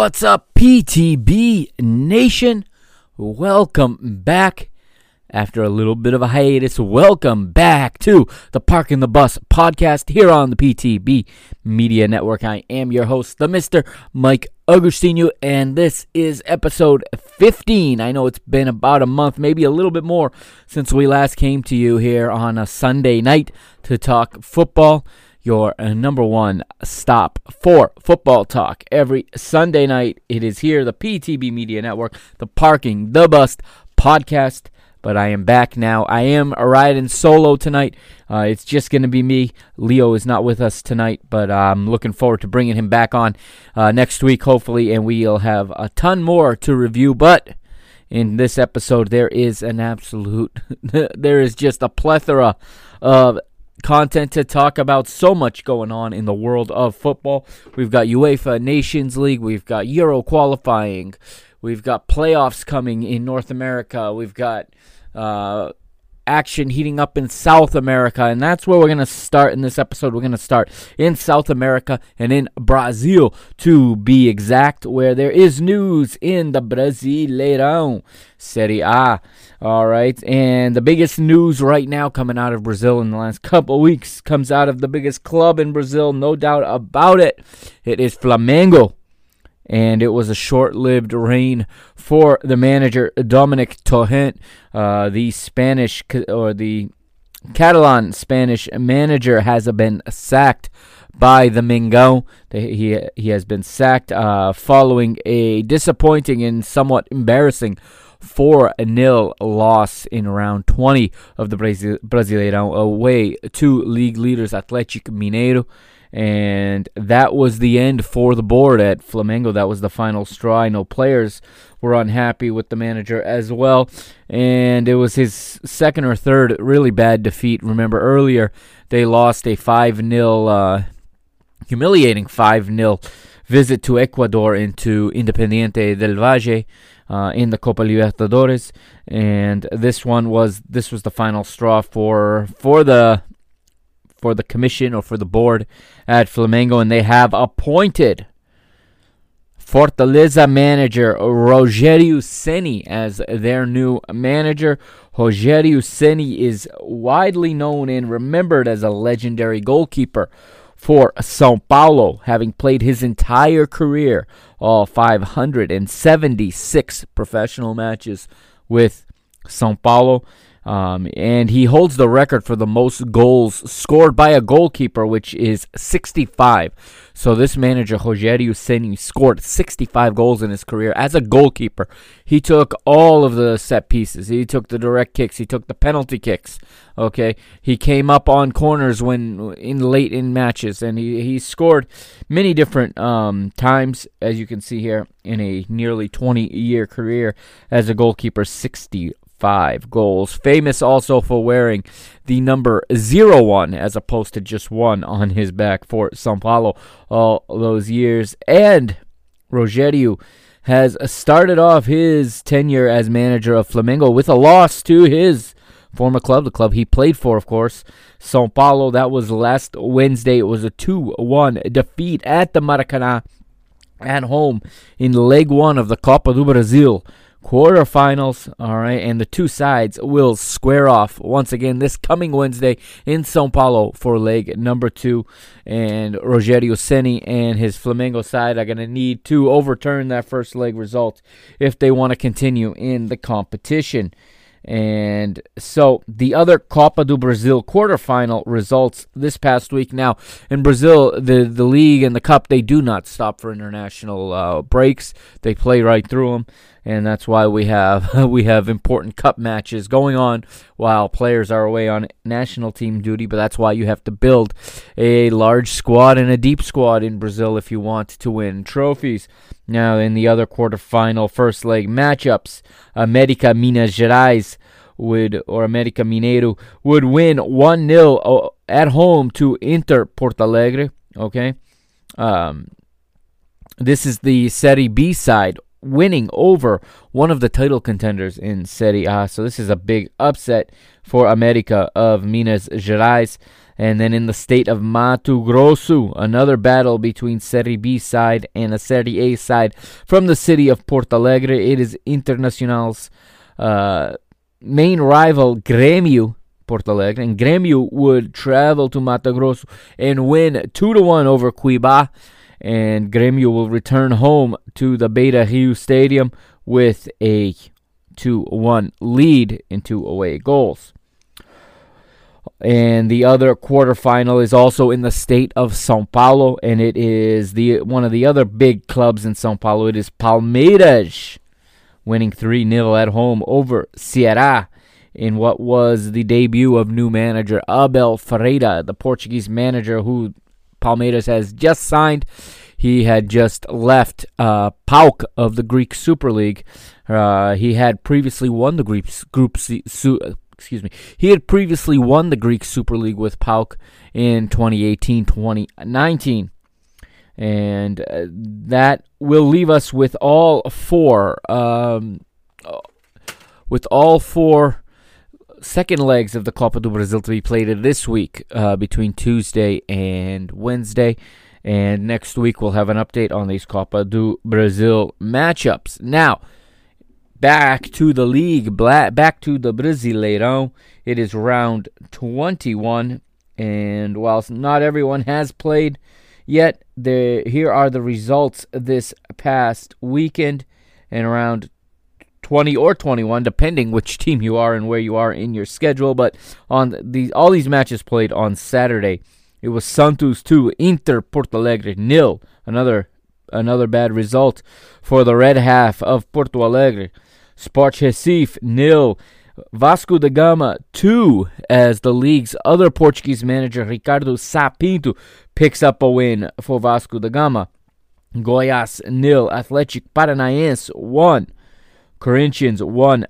What's up, PTB Nation? Welcome back. After a little bit of a hiatus, welcome back to the Parking the Bus podcast here on the PTB Media Network. I am your host, the Mr. Mike Agostinho, and this is episode 15. I know it's been about a month, maybe a little bit more, since we last came to you here on a Sunday night to talk football your uh, number one stop for football talk every Sunday night. It is here, the PTB Media Network, the Parking the Bus podcast. But I am back now. I am riding solo tonight. Uh, it's just going to be me. Leo is not with us tonight, but I'm looking forward to bringing him back on uh, next week, hopefully, and we'll have a ton more to review. But in this episode, there is an absolute, there is just a plethora of content to talk about. So much going on in the world of football. We've got UEFA Nations League, we've got Euro qualifying, we've got playoffs coming in North America, we've got uh, action heating up in South America, and that's where we're going to start in this episode. We're going to start in South America and in Brazil, to be exact, where there is news in the Brasileirão Serie A. All right, and the biggest news right now coming out of Brazil in the last couple weeks comes out of the biggest club in Brazil, no doubt about it. It is Flamengo and it was a short-lived reign for the manager Domènec Torrent, uh, the Spanish or the Catalan Spanish manager has been sacked by the Mingo. He he has been sacked uh, following a disappointing and somewhat embarrassing 4 0 loss in round 20 of the Brasileirão away to league leaders Atlético Mineiro and that was the end for the board at Flamengo. That was the final straw. I know players were unhappy with the manager as well, and it was his second or third really bad defeat. Remember earlier they lost a 5 0, uh, humiliating 5 0 visit to Ecuador into Independiente del Valle. Uh, in the Copa Libertadores, and this one was this was the final straw for for the for the commission or for the board at Flamengo, and they have appointed Fortaleza manager Rogério Ceni as their new manager. Rogério Ceni is widely known and remembered as a legendary goalkeeper for Sao Paulo, having played his entire career, all 576 professional matches with Sao Paulo. Um, and he holds the record for the most goals scored by a goalkeeper, which is 65. So this manager, Rogério Ceni, scored 65 goals in his career as a goalkeeper. He took all of the set pieces. He took the direct kicks. He took the penalty kicks. Okay, he came up on corners when in late in matches, and he he scored many different um, times, as you can see here in a nearly 20 year career as a goalkeeper. 60 five goals. Famous also for wearing the number zero one as opposed to just one on his back for Sao Paulo all those years. And Rogério has started off his tenure as manager of Flamengo with a loss to his former club, the club he played for, of course, Sao Paulo. That was last Wednesday. It was a 2 1 defeat at the Maracanã at home in leg one of the Copa do Brasil quarterfinals. All right, and the two sides will square off once again this coming Wednesday in Sao Paulo for leg number two. And Rogerio Ceni and his Flamengo side are going to need to overturn that first leg result if they want to continue in the competition. And so the other Copa do Brasil quarterfinal results this past week. Now in Brazil, the the league and the cup they do not stop for international uh, breaks. They play right through them and that's why we have we have important cup matches going on while players are away on national team duty. But that's why you have to build a large squad and a deep squad in Brazil if you want to win trophies. Now, in the other quarterfinal first leg matchups, America Minas Gerais would or America Mineiro would win 1-0 uh, at home to Inter Porto Alegre, okay? Um, this is the Serie B side winning over one of the title contenders in Serie A. So this is a big upset for America of Minas Gerais. And then in the state of Mato Grosso, another battle between Serie B side and a Serie A side from the city of Porto Alegre. It is Internacional's uh, main rival, Grêmio, Porto Alegre. And Grêmio would travel to Mato Grosso and win 2 to 1 over Cuiabá and Grêmio will return home to the Beira Rio Stadium with a 2 1 lead in two away goals. And the other quarterfinal is also in the state of Sao Paulo, and it is the one of the other big clubs in Sao Paulo. It is Palmeiras winning 3 0 at home over Ceará in what was the debut of new manager Abel Ferreira, the Portuguese manager who Palmeiras has just signed. He had just left uh, of the Greek Super League. Uh, he had previously won the Greek Group C, su, excuse me. He had previously won the Greek Super League with PAOK in 2018-2019. And uh, that will leave us with all four um, with all four second legs of the Copa do Brasil to be played this week uh, between Tuesday and Wednesday. And next week we'll have an update on these Copa do Brasil matchups. Now, back to the league, back to the Brasileirão. It is round 21. And whilst not everyone has played yet, the, here are the results this past weekend. And around 20 or 21, depending which team you are and where you are in your schedule. But on these, all these matches played on Saturday. It was Santos 2, Inter Porto Alegre nil. Another another bad result for the red half of Porto Alegre. Sport Recife nil. Vasco da Gama 2 as the league's other Portuguese manager Ricardo Sá Pinto picks up a win for Vasco da Gama. Goiás nil. Athletic Paranaense 1. Corinthians 1.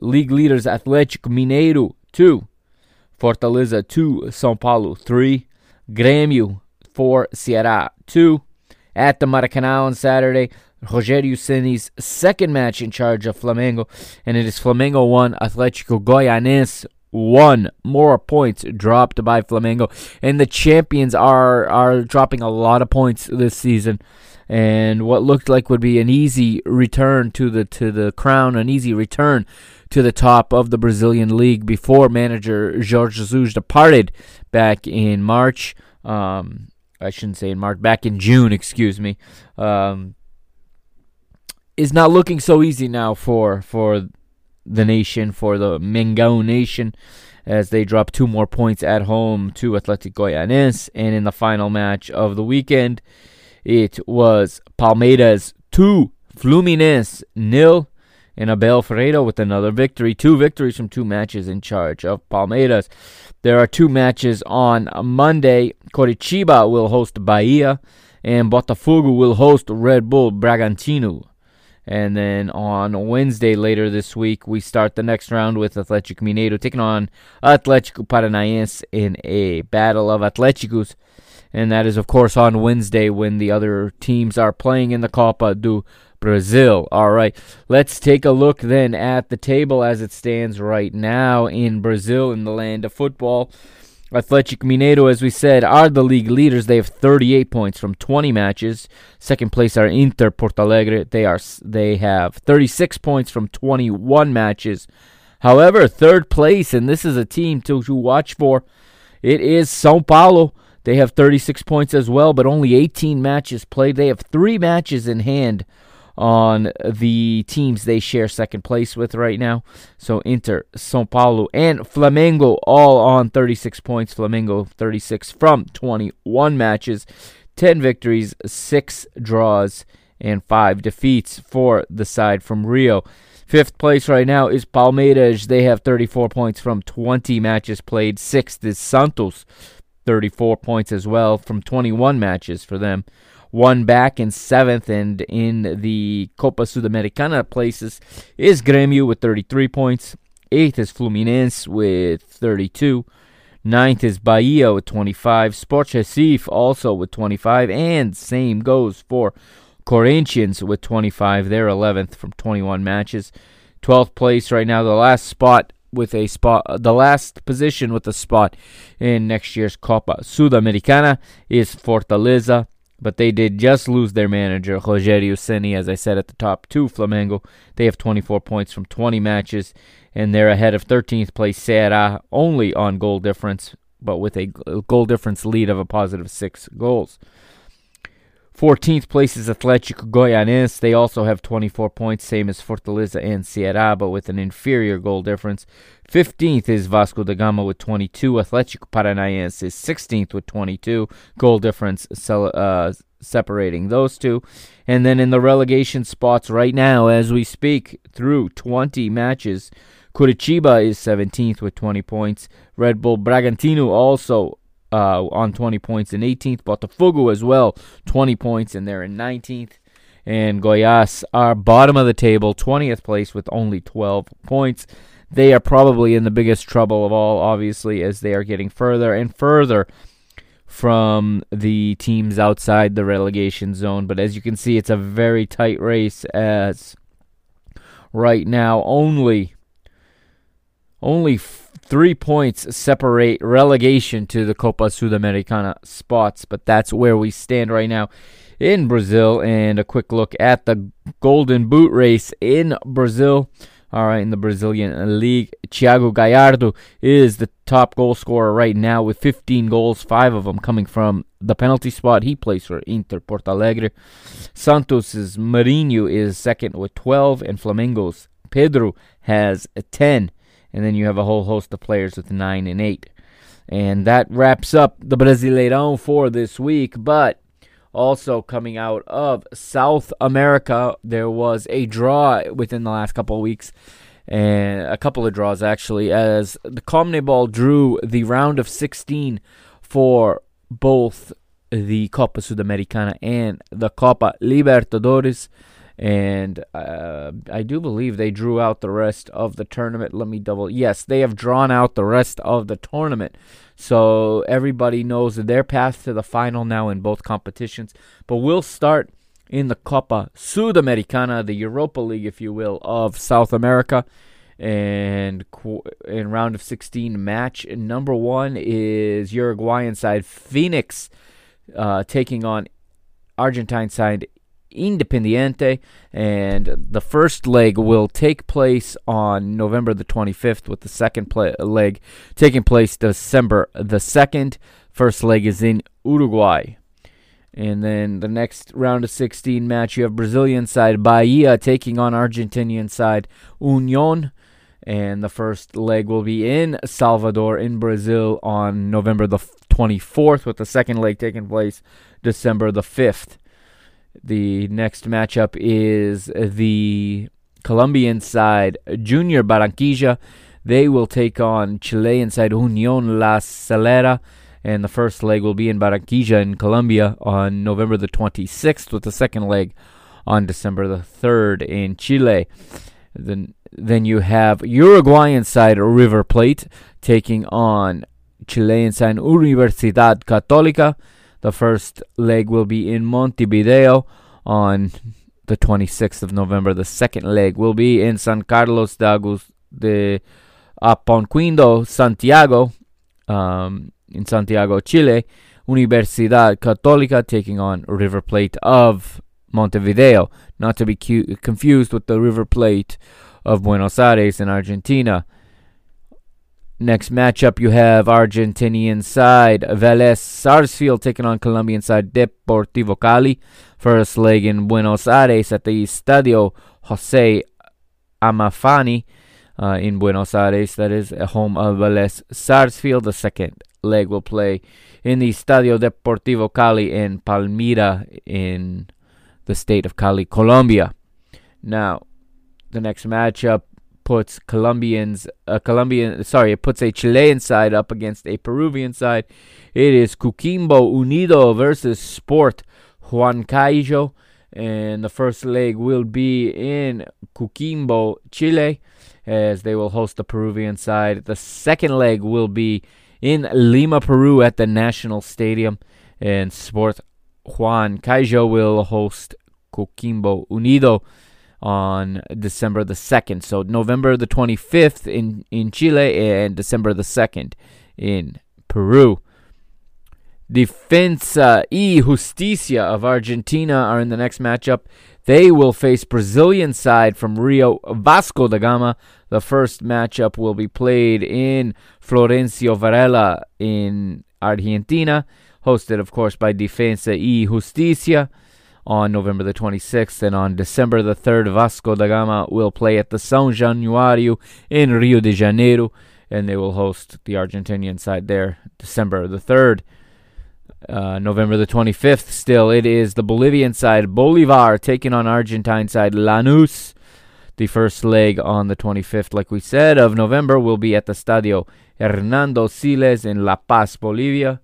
League leaders Atlético Mineiro 2. Fortaleza 2. São Paulo 3. Grêmio 4. Ceará 2. At the Maracanã on Saturday, Rogério Ceni's second match in charge of Flamengo, and it is Flamengo 1, Atlético Goianiense 1. More points dropped by Flamengo, and the champions are are dropping a lot of points this season and what looked like would be an easy return to the to the crown, an easy return to the top of the Brazilian league before manager Jorge Jesus departed back in March. Um, I shouldn't say in March, back in June, excuse me. Um, is not looking so easy now for for the nation, for the Mengão nation, as they drop two more points at home to Atlético Goianiense, and in the final match of the weekend. It was Palmeiras 2, Fluminense nil, and Abel Ferreira with another victory. Two victories from two matches in charge of Palmeiras. There are two matches on Monday. Coritiba will host Bahia, and Botafogo will host Red Bull Bragantino. And then on Wednesday later this week, we start the next round with Atlético Mineiro taking on Atlético Paranaense in a battle of Atléticos and that is, of course, on Wednesday when the other teams are playing in the Copa do Brasil. All right, let's take a look then at the table as it stands right now in Brazil, in the land of football. Athletic Mineiro, as we said, are the league leaders. They have 38 points from 20 matches. Second place are Inter Porto Alegre. They are they have 36 points from 21 matches. However, third place, and this is a team to, to watch for, it is Sao Paulo. They have 36 points as well, but only 18 matches played. They have three matches in hand on the teams they share second place with right now. So Inter, Sao Paulo, and Flamengo all on 36 points. Flamengo 36 from 21 matches, 10 victories, 6 draws, and 5 defeats for the side from Rio. Fifth place right now is Palmeiras. They have 34 points from 20 matches played. Sixth is Santos, 34 points as well from 21 matches for them one back in seventh, and in the Copa Sudamericana places is Grêmio with 33 points. Eighth is Fluminense with 32. Ninth is Bahia with 25. Sport Recife also with 25. And same goes for Corinthians with 25. They're 11th from 21 matches. 12th place right now. The last spot with a spot, the last position with a spot in next year's Copa Sudamericana is Fortaleza but they did just lose their manager, Rogério Ceni, as I said at the top, to Flamengo. They have 24 points from 20 matches, and they're ahead of 13th place Ceará, only on goal difference, but with a goal difference lead of a positive six goals. 14th place is Atlético Goianiense. They also have 24 points, same as Fortaleza and Ceará, but with an inferior goal difference. 15th is Vasco da Gama with 22. Atlético Paranaense is 16th with 22. Goal difference uh, separating those two. And then in the relegation spots right now, as we speak, through 20 matches, Coritiba is 17th with 20 points. Red Bull Bragantino also uh, on 20 points in 18th. Botafogo as well, 20 points, and they're in 19th. And Goiás are bottom of the table, 20th place with only 12 points. They are probably in the biggest trouble of all, obviously, as they are getting further and further from the teams outside the relegation zone. But as you can see, it's a very tight race as right now only only three points separate relegation to the Copa Sudamericana spots, but that's where we stand right now in Brazil. And a quick look at the Golden Boot race in Brazil. All right, in the Brazilian League, Thiago Galhardo is the top goal scorer right now with 15 goals, five of them coming from the penalty spot. He plays for Inter Porto Alegre. Santos's Marinho is second with 12, and Flamengo's Pedro has 10 and then you have a whole host of players with nine and eight. And that wraps up the Brasileirão for this week. But also coming out of South America, there was a draw within the last couple of weeks, and a couple of draws actually, as the CONMEBOL drew the round of 16 for both the Copa Sudamericana and the Copa Libertadores and uh, I do believe they drew out the rest of the tournament. Let me double. Yes, they have drawn out the rest of the tournament, so everybody knows their path to the final now in both competitions. But we'll start in the Copa Sudamericana, the Europa League, if you will, of South America. And in round of 16 match number one is Uruguayan side Fénix uh, taking on Argentine side Independiente, and the first leg will take place on November the 25th, with the second play- leg taking place December the 2nd. First leg is in Uruguay. And then the next round of 16 match, you have Brazilian side Bahia taking on Argentinian side Union. And the first leg will be in Salvador, in Brazil, on November the 24th, with the second leg taking place December the 5th. The next matchup is the Colombian side, Junior Barranquilla. They will take on Chilean side Unión La Calera. And the first leg will be in Barranquilla in Colombia on November the 26th, with the second leg on December the 3rd in Chile. Then, then you have Uruguayan side River Plate taking on Chilean side Universidad Católica. The first leg will be in Montevideo on the 26th of November. The second leg will be in San Carlos de, Agus- de Apoquindo, Santiago. Um, in Santiago, Chile. Universidad Católica taking on River Plate of Montevideo, not to be cu- confused with the River Plate of Buenos Aires in Argentina. Next matchup, you have Argentinian side Vélez Sarsfield taking on Colombian side Deportivo Cali. First leg in Buenos Aires at the Estadio Jose Amalfitani uh, in Buenos Aires. That is a home of Vélez Sarsfield. The second leg will play in the Estadio Deportivo Cali in Palmira in the state of Cali, Colombia. Now, the next matchup puts Colombians, a Colombian, sorry, it puts a Chilean side up against a Peruvian side. It is Coquimbo Unido versus Sport Huancayo, and the first leg will be in Coquimbo, Chile, as they will host the Peruvian side. The second leg will be in Lima, Peru, at the National Stadium, and Sport Huancayo will host Coquimbo Unido on December the 2nd. So November the 25th in, in Chile and December the 2nd in Peru. Defensa y Justicia of Argentina are in the next matchup. They will face Brazilian side from Rio Vasco da Gama. The first matchup will be played in Florencio Varela in Argentina, hosted, of course, by Defensa y Justicia on November the 26th. And on December the 3rd, Vasco da Gama will play at the São Januário in Rio de Janeiro, and they will host the Argentinian side there December the 3rd. Uh, November the 25th, still, it is the Bolivian side, Bolivar, taking on Argentine side, Lanús. The first leg on the 25th, like we said, of November will be at the Stadio Hernando Siles in La Paz, Bolivia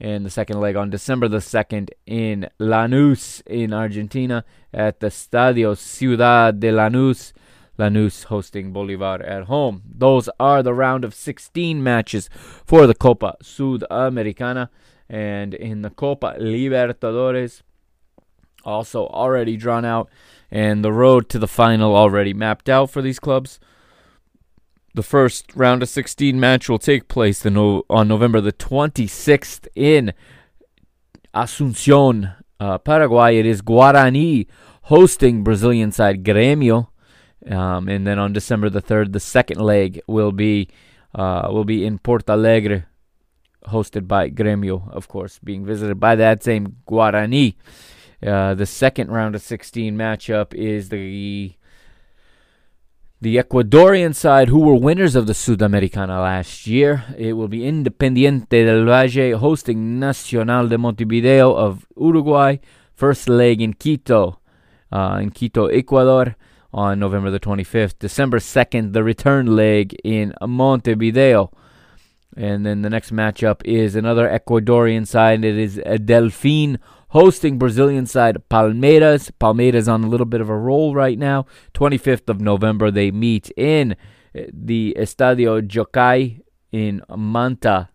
and the second leg on December the 2nd in Lanús in Argentina at the Stadio Ciudad de Lanús. Lanús hosting Bolivar at home. Those are the round of 16 matches for the Copa Sudamericana. And in the Copa Libertadores, also already drawn out, and the road to the final already mapped out for these clubs. The first round of 16 match will take place on November the 26th in Asuncion, uh, Paraguay. It is Guarani hosting Brazilian side Grêmio. Um, and then on December the 3rd, the second leg will be uh, will be in Porto Alegre, hosted by Grêmio, of course, being visited by that same Guarani. Uh, the second round of 16 matchup is the the Ecuadorian side, who were winners of the Sudamericana last year, it will be Independiente del Valle hosting Nacional de Montevideo of Uruguay. First leg in Quito, uh, in Quito, Ecuador, on November the 25th. December 2nd, the return leg in Montevideo. And then the next matchup is another Ecuadorian side. It is Delfín hosting Brazilian side Palmeiras. Palmeiras on a little bit of a roll right now. 25th of November, they meet in eh, the Estadio Jocay in Manta,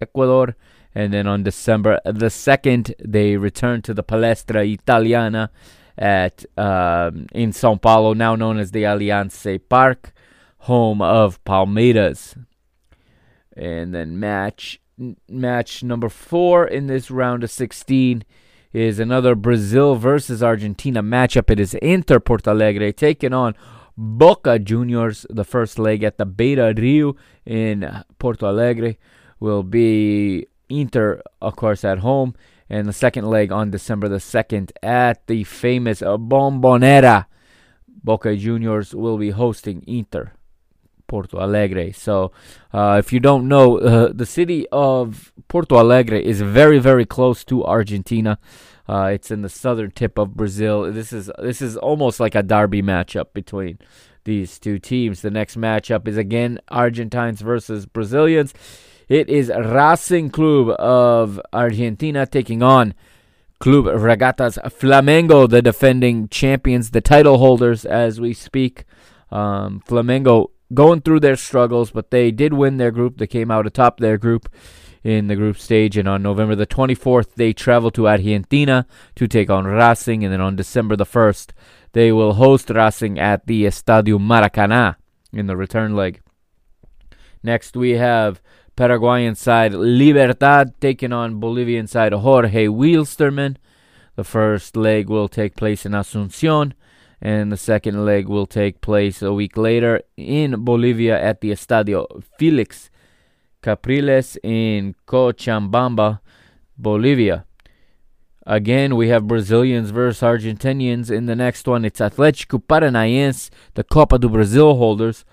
Ecuador. And then on December the 2nd, they return to the Palestra Italiana at um, in Sao Paulo, now known as the Allianz Park, home of Palmeiras. And then match match number four in this round of 16 is another Brazil versus Argentina matchup. It is Inter Porto Alegre taking on Boca Juniors. The first leg at the Beira Rio in Porto Alegre will be Inter, of course, at home. And the second leg on December the 2nd at the famous Bombonera. Boca Juniors will be hosting Inter. Porto Alegre. So, uh, if you don't know, uh, the city of Porto Alegre is very, very close to Argentina. Uh, it's in the southern tip of Brazil. This is this is almost like a derby matchup between these two teams. The next matchup is again Argentines versus Brazilians. It is Racing Club of Argentina taking on Club Regatas Flamengo, the defending champions, the title holders as we speak. Um, Flamengo going through their struggles, but they did win their group. They came out atop their group in the group stage, and on November the 24th, they travel to Argentina to take on Racing, and then on December the 1st, they will host Racing at the Estadio Maracanã in the return leg. Next, we have Paraguayan side Libertad taking on Bolivian side Jorge Wilstermann. The first leg will take place in Asunción, and the second leg will take place a week later in Bolivia at the Estadio Felix Capriles in Cochabamba, Bolivia. Again, we have Brazilians versus Argentinians. In the next one, it's Atlético Paranaense, the Copa do Brasil holders,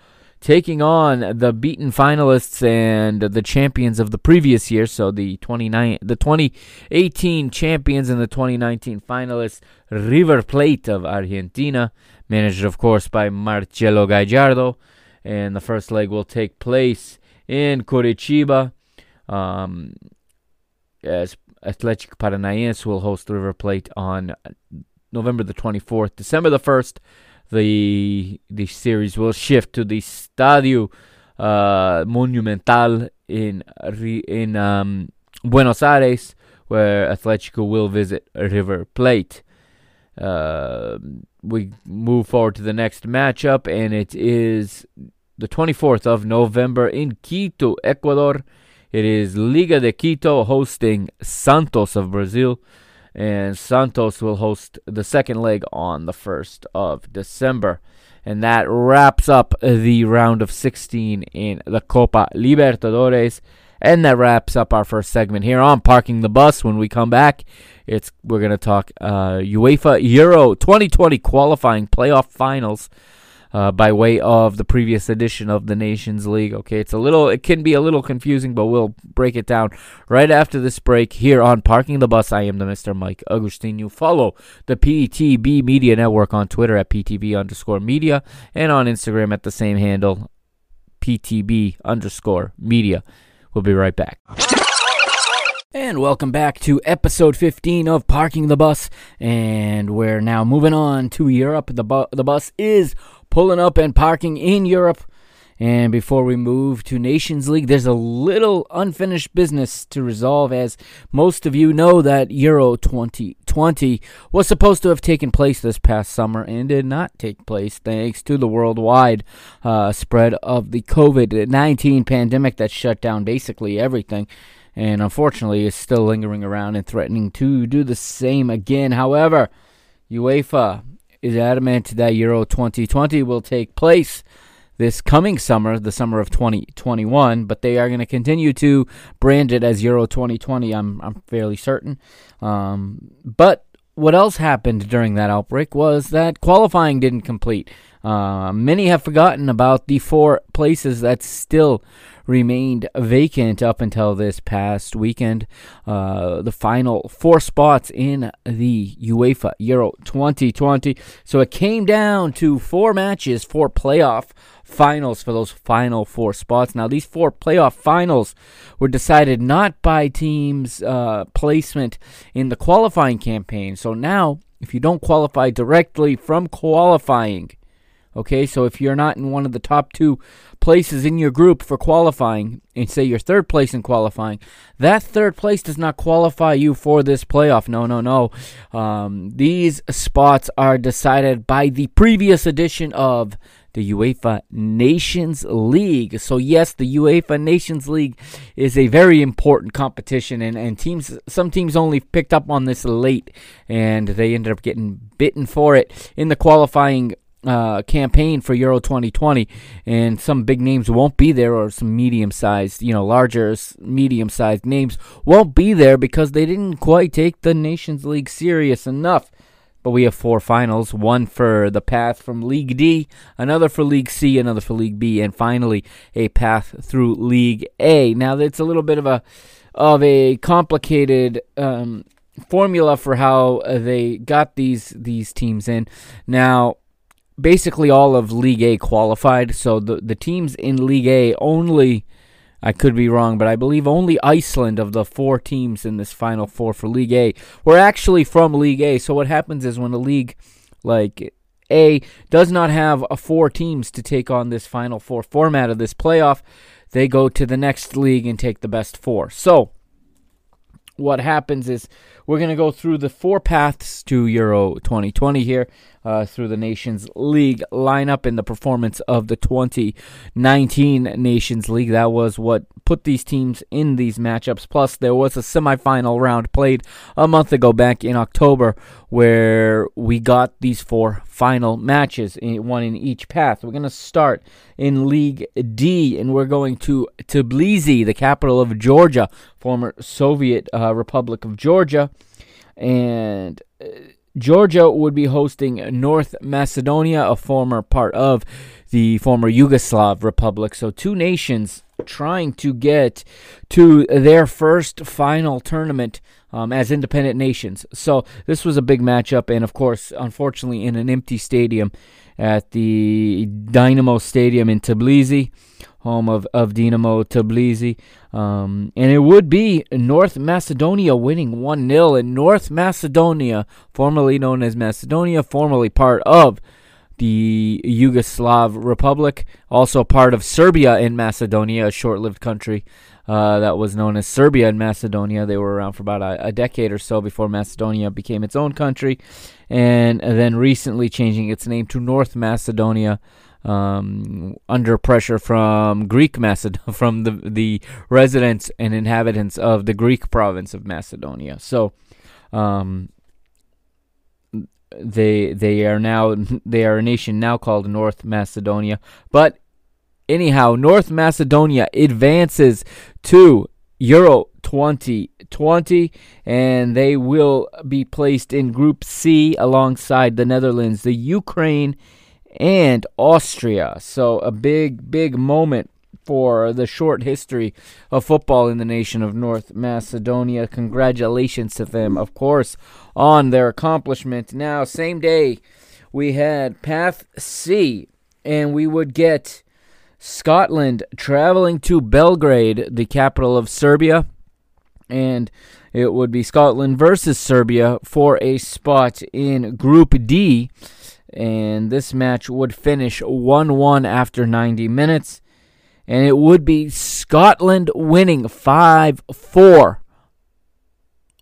taking on the beaten finalists and the champions of the previous year. So the 29, the 2018 champions and the 2019 finalists, River Plate of Argentina, managed of course by Marcelo Gallardo. And the first leg will take place in Curitiba. Um, as Athletic Paranaense will host River Plate on November the 24th. December the 1st, the the series will shift to the Estadio uh, Monumental in in um, Buenos Aires, where Atletico will visit River Plate. Uh, we move forward to the next matchup, and it is the 24th of November in Quito, Ecuador. It is Liga de Quito hosting Santos of Brazil, and Santos will host the second leg on the 1st of December. And that wraps up the round of 16 in the Copa Libertadores. And that wraps up our first segment here on Parking the Bus. When we come back, it's we're going to talk uh, UEFA Euro 2020 qualifying playoff finals uh, by way of the previous edition of the Nations League. Okay, it's a little, it can be a little confusing, but we'll break it down right after this break here on Parking the Bus. I am the Mr. Mike Agustin. You Follow the PTB Media Network on Twitter at PTB underscore media and on Instagram at the same handle, PTB underscore media. We'll be right back. And welcome back to episode 15 of Parking the Bus. And we're now moving on to Europe. The, bu- the bus is pulling up and parking in Europe. And before we move to Nations League, there's a little unfinished business to resolve, as most of you know that Euro 2020 was supposed to have taken place this past summer and did not take place thanks to the worldwide uh, spread of the COVID 19 pandemic that shut down basically everything. And unfortunately, is still lingering around and threatening to do the same again. However, UEFA is adamant that Euro 2020 will take place this coming summer, the summer of 2021, but they are going to continue to brand it as Euro 2020. I'm I'm fairly certain. Um, but what else happened during that outbreak was that qualifying didn't complete. Uh, many have forgotten about the four places that still remained vacant up until this past weekend. Uh, the final four spots in the UEFA Euro 2020. So it came down to four matches, four playoff finals for those final four spots. Now, these four playoff finals were decided not by teams' uh, placement in the qualifying campaign. So now, if you don't qualify directly from qualifying, Okay, so if you're not in one of the top two places in your group for qualifying, and say you're third place in qualifying, that third place does not qualify you for this playoff. No, no, no. Um, these spots are decided by the previous edition of the UEFA Nations League. So yes, the UEFA Nations League is a very important competition and, and teams some teams only picked up on this late and they ended up getting bitten for it in the qualifying uh, campaign for Euro 2020, and some big names won't be there, or some medium sized, you know, larger, medium sized names won't be there because they didn't quite take the Nations League serious enough. But we have four finals one for the path from League D, another for League C, another for League B, and finally a path through League A. Now, it's a little bit of a of a complicated um, formula for how they got these these teams in. Now, basically all of League A qualified. So the the teams in League A only I could be wrong, but I believe only Iceland of the four teams in this final four for League A were actually from League A. So what happens is when a league like A does not have a four teams to take on this final four format of this playoff, they go to the next league and take the best four. So what happens is we're going to go through the four paths to Euro 2020 here, uh, through the Nations League lineup and the performance of the 2019 Nations League. That was what put these teams in these matchups. Plus, there was a semifinal round played a month ago back in October where we got these four final matches, one in each path. We're going to start in League D, and we're going to Tbilisi, the capital of Georgia, former Soviet uh, Republic of Georgia. And. Uh, Georgia would be hosting North Macedonia, a former part of the former Yugoslav Republic. So, two nations trying to get to their first final tournament um, as independent nations. So, this was a big matchup, and of course, unfortunately, in an empty stadium at the Dynamo Stadium in Tbilisi home of, of Dinamo Tbilisi. Um, and it would be North Macedonia winning 1 0. And North Macedonia, formerly known as Macedonia, formerly part of the Yugoslav Republic, also part of Serbia and Macedonia, a short lived country. Uh, that was known as Serbia and Macedonia. They were around for about a, a, decade or so before Macedonia became its own country, and then recently changing its name to North Macedonia um, under pressure from Greek Macedonia, from the the residents and inhabitants of the Greek province of Macedonia. So, um, they they are now they are a nation now called North Macedonia. But anyhow, North Macedonia advances to Euro 2020, and they will be placed in Group C alongside the Netherlands, the Ukraine and Austria. So a big, big moment for the short history of football in the nation of North Macedonia. Congratulations to them, of course, on their accomplishment. Now, same day, we had Path C, and we would get Scotland traveling to Belgrade, the capital of Serbia, and it would be Scotland versus Serbia for a spot in Group D and this match would finish 1 1 after 90 minutes. And it would be Scotland winning 5 4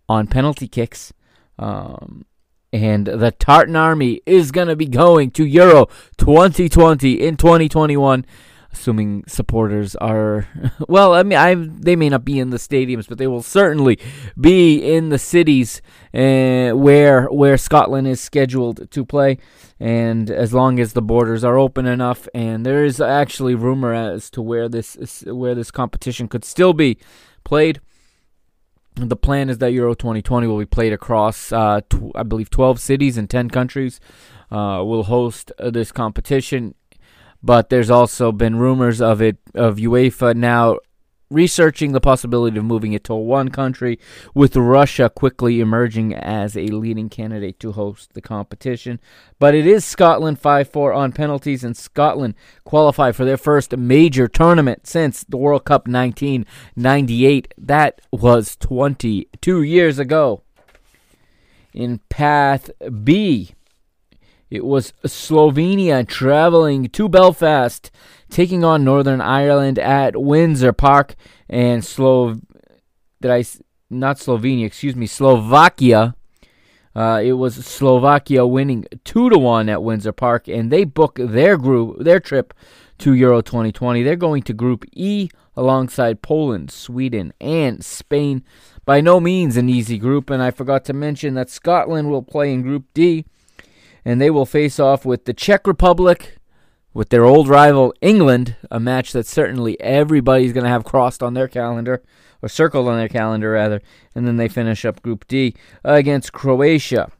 on penalty kicks. Um, and the Tartan Army is going to be going to Euro 2020 in 2021 assuming supporters are well i mean I, they may not be in the stadiums but they will certainly be in the cities uh, where where scotland is scheduled to play and as long as the borders are open enough and there is actually rumor as to where this where this competition could still be played the plan is that Euro 2020 will be played across, uh, tw- I believe, 12 cities and 10 countries. Uh, will host uh, this competition but there's also been rumors of it of UEFA now researching the possibility of moving it to one country, with Russia quickly emerging as a leading candidate to host the competition. But it is Scotland 5 4 on penalties, and Scotland qualify for their first major tournament since the World Cup 1998. That was 22 years ago. In Path B, it was Slovenia traveling to Belfast, taking on Northern Ireland at Windsor Park, and Slov. Did I not Slovenia? Excuse me, Slovakia. Uh, it was Slovakia winning two to one at Windsor Park, and they book their group, their trip to Euro 2020. They're going to Group E alongside Poland, Sweden, and Spain. By no means an easy group, and I forgot to mention that Scotland will play in Group D and they will face off with the Czech Republic, with their old rival England, a match that certainly everybody's going to have crossed on their calendar, or circled on their calendar rather, and then they finish up Group D against Croatia.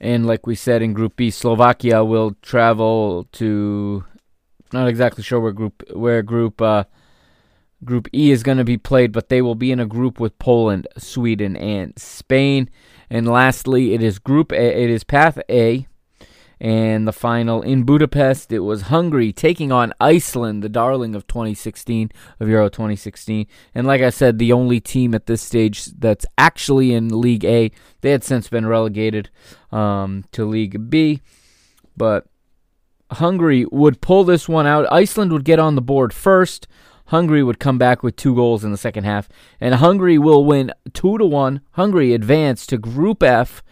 And like we said in Group B, Slovakia will travel to not exactly sure where group where group uh, Group E is going to be played, but they will be in a group with Poland, Sweden, and Spain. And lastly, it is Group A, it is Path A. And the final in Budapest, it was Hungary taking on Iceland, the darling of 2016, of Euro 2016. And like I said, the only team at this stage that's actually in League A. They had since been relegated um, to League B. But Hungary would pull this one out. Iceland would get on the board first. Hungary would come back with two goals in the second half, and Hungary will win two to one. Hungary advance to Group F,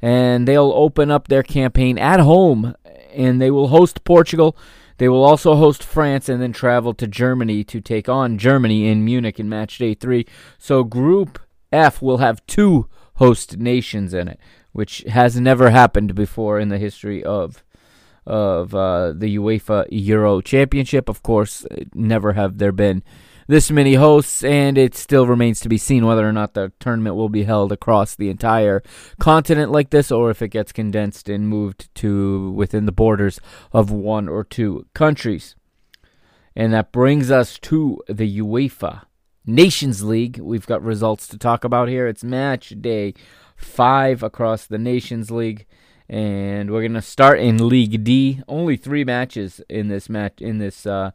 and they'll open up their campaign at home, and they will host Portugal. They will also host France and then travel to Germany to take on Germany in Munich in match day three. So Group F will have two host nations in it, which has never happened before in the history of of uh, the UEFA Euro Championship. Of course, never have there been this many hosts, and it still remains to be seen whether or not the tournament will be held across the entire continent like this, or if it gets condensed and moved to within the borders of one or two countries. And that brings us to the UEFA Nations League. We've got results to talk about here. It's match day five across the Nations League and we're gonna start in League D. Only three matches in this match in this uh,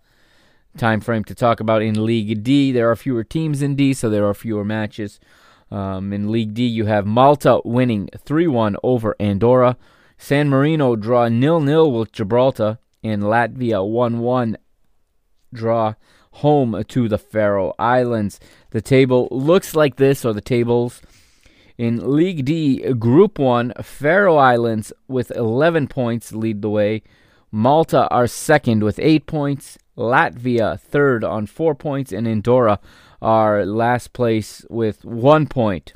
time frame to talk about in League D. There are fewer teams in D, so there are fewer matches. Um, in League D, you have Malta winning 3-1 over Andorra, San Marino draw nil-nil with Gibraltar, and Latvia 1-1 draw home to the Faroe Islands. The table looks like this, or the tables in League D, Group 1, Faroe Islands with 11 points lead the way. Malta are second with 8 points. Latvia third on 4 points. And Andorra are last place with 1 point.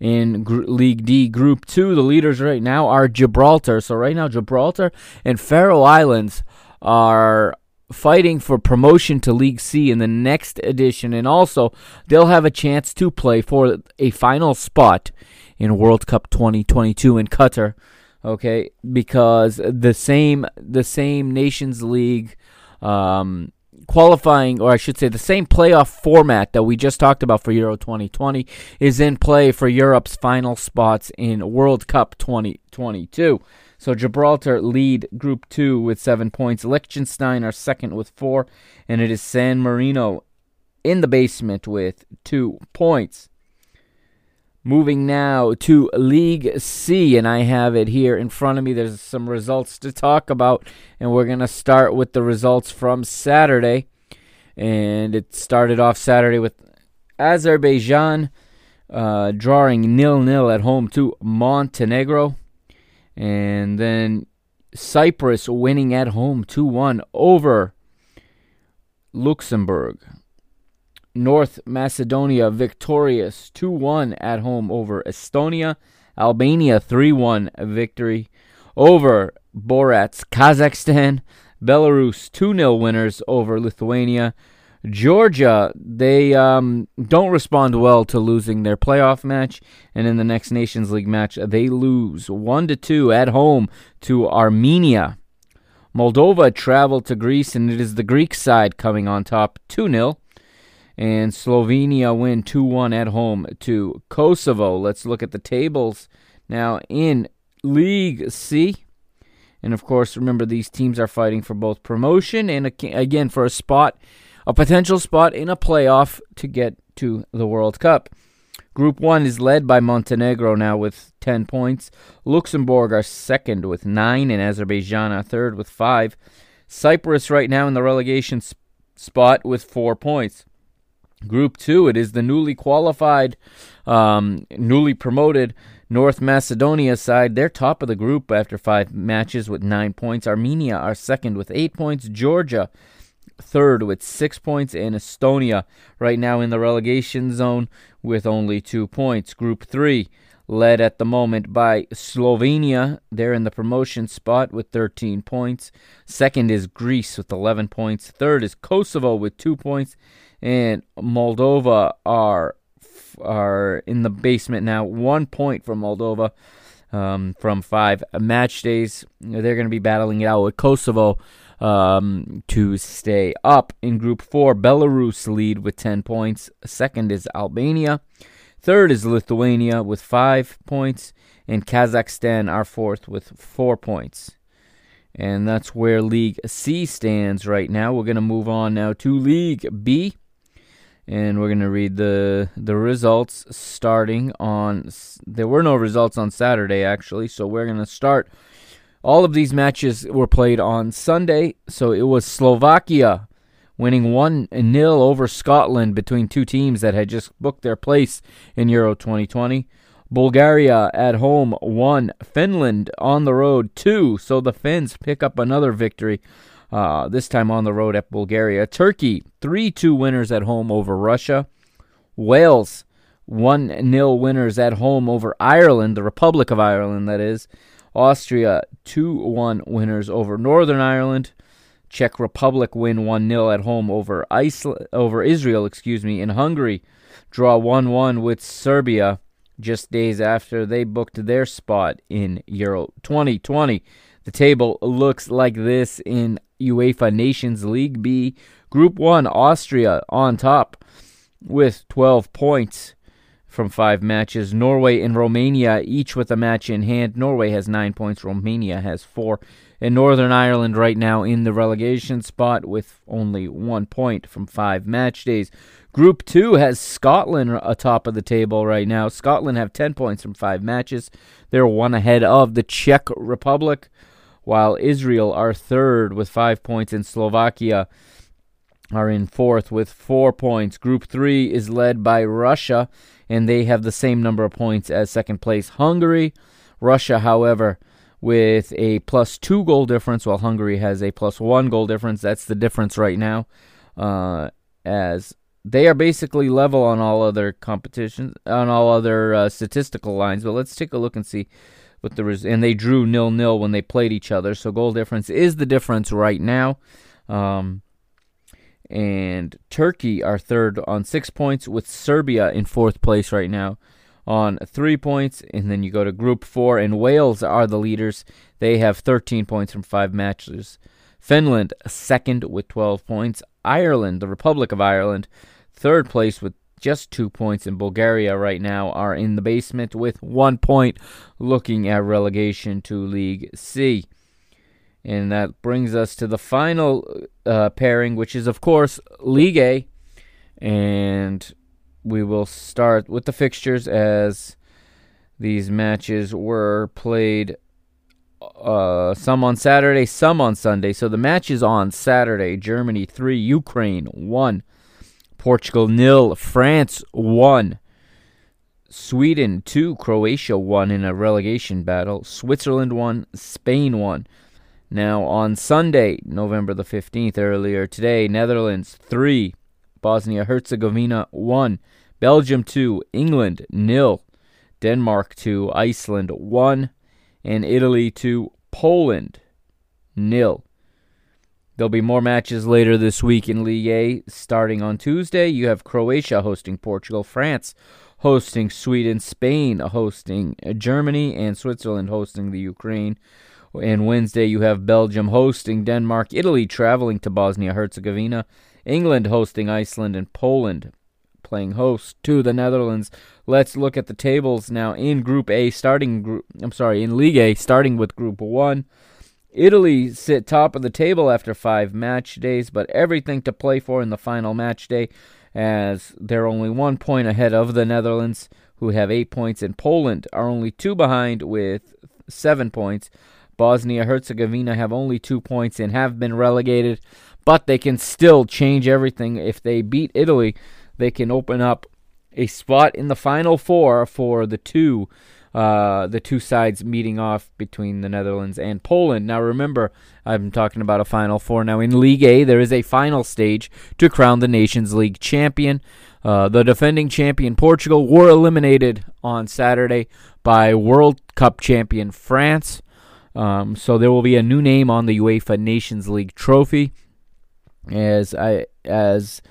In Gr- League D, Group 2, the leaders right now are Gibraltar. So right now, Gibraltar and Faroe Islands are fighting for promotion to League C in the next edition, and also they'll have a chance to play for a final spot in World Cup 2022 in Qatar. Okay, because the same the same Nations League um, qualifying, or I should say, the same playoff format that we just talked about for Euro 2020 is in play for Europe's final spots in World Cup 2022. So Gibraltar lead Group 2 with seven points. Liechtenstein are second with four. And it is San Marino in the basement with two points. Moving now to League C, and I have it here in front of me. There's some results to talk about, and we're going to start with the results from Saturday. And it started off Saturday with Azerbaijan uh, drawing nil nil at home to Montenegro. And then Cyprus winning at home 2 1 over Luxembourg. North Macedonia victorious 2 1 at home over Estonia. Albania 3 1 victory over Borats, Kazakhstan. Belarus 2 0 winners over Lithuania. Georgia, they um, don't respond well to losing their playoff match, and in the next Nations League match, they lose one to two at home to Armenia. Moldova traveled to Greece, and it is the Greek side coming on top 2 0. And Slovenia win 2 1 at home to Kosovo. Let's look at the tables now in League C. And of course, remember, these teams are fighting for both promotion and again for a spot a potential spot in a playoff to get to the World Cup. Group 1 is led by Montenegro now with 10 points. Luxembourg are second with 9, and Azerbaijan are third with 5. Cyprus right now in the relegation sp- spot with 4 points. Group 2, it is the newly qualified, um, newly promoted North Macedonia side. They're top of the group after 5 matches with 9 points. Armenia are second with 8 points. Georgia third with six points, and Estonia right now in the relegation zone with only two points. Group three, led at the moment by Slovenia. They're in the promotion spot with 13 points. Second is Greece with 11 points. Third is Kosovo with two points, and Moldova are are in the basement now. One point from Moldova. Um, from five match days, they're going to be battling it out with Kosovo um, to stay up. In Group 4, Belarus lead with 10 points. Second is Albania. Third is Lithuania with 5 points. And Kazakhstan are fourth with 4 points. And that's where League C stands right now. We're going to move on now to League B. And we're going to read the the results starting on there were no results on Saturday actually, so we're going to start all of these matches were played on Sunday, so it was Slovakia winning 1 0 over Scotland between two teams that had just booked their place in Euro 2020. Bulgaria at home 1, Finland on the road 2, so the Finns pick up another victory. Uh, this time on the road at Bulgaria. Turkey, 3 2 winners at home over Russia. Wales, 1 0 winners at home over Ireland, the Republic of Ireland, that is. Austria 2 1 winners over Northern Ireland. Czech Republic win 1 0 at home over Iceland, over Israel, excuse me, in Hungary. Draw 1 1 with Serbia just days after they booked their spot in Euro 2020. The table looks like this in UEFA Nations League B. Group 1, Austria on top with 12 points from five matches. Norway and Romania each with a match in hand. Norway has nine points, Romania has four. And Northern Ireland right now in the relegation spot with only one point from five match days. Group two has Scotland atop of the table right now. Scotland have 10 points from five matches. They're one ahead of the Czech Republic, while Israel are third with five points, and Slovakia are in fourth with four points. Group three is led by Russia and they have the same number of points as second place Hungary. Russia, however, with a plus two goal difference, while Hungary has a plus one goal difference. That's the difference right now, uh, as they are basically level on all other competitions, on all other uh, statistical lines. But let's take a look and see what the res- and they drew nil nil when they played each other. So goal difference is the difference right now. Um, and Turkey are third on six points, with Serbia in fourth place right now on three points. And then you go to Group Four, and Wales are the leaders. They have 13 points from five matches. Finland second with 12 points. Ireland, the Republic of Ireland, third place with just two points. And Bulgaria right now are in the basement with one point, looking at relegation to League C. And that brings us to the final uh, pairing, which is, of course, League A. And we will start with the fixtures as these matches were played uh, some on Saturday, some on Sunday. So the match is on Saturday Germany 3, Ukraine 1, Portugal nil, France 1. Sweden 2, Croatia 1 in a relegation battle. Switzerland 1, Spain 1. Now, on Sunday, November the 15th, earlier today, Netherlands 3, Bosnia Herzegovina 1, Belgium 2, England nil, Denmark 2, Iceland 1, and Italy 2, Poland nil. There'll be more matches later this week in Ligue A. Starting on Tuesday, you have Croatia hosting Portugal, France hosting Sweden, Spain hosting Germany, and Switzerland hosting the Ukraine. And Wednesday, you have Belgium hosting Denmark, Italy traveling to Bosnia Herzegovina, England hosting Iceland, and Poland playing host to the Netherlands. Let's look at the tables now in Group A, starting group. I'm sorry, in League A, starting with Group One. Italy sit top of the table after five match days, but everything to play for in the final match day, as they're only one point ahead of the Netherlands, who have eight points, and Poland are only two behind with seven points. Bosnia Herzegovina have only two points and have been relegated, but they can still change everything. If they beat Italy, they can open up a spot in the final four for the two uh, the two sides meeting off between the Netherlands and Poland. Now, remember, I'm talking about a Final Four. Now, in League A, there is a final stage to crown the Nations League champion. Uh, the defending champion Portugal were eliminated on Saturday by World Cup champion France. Um, so there will be a new name on the UEFA Nations League trophy. As I as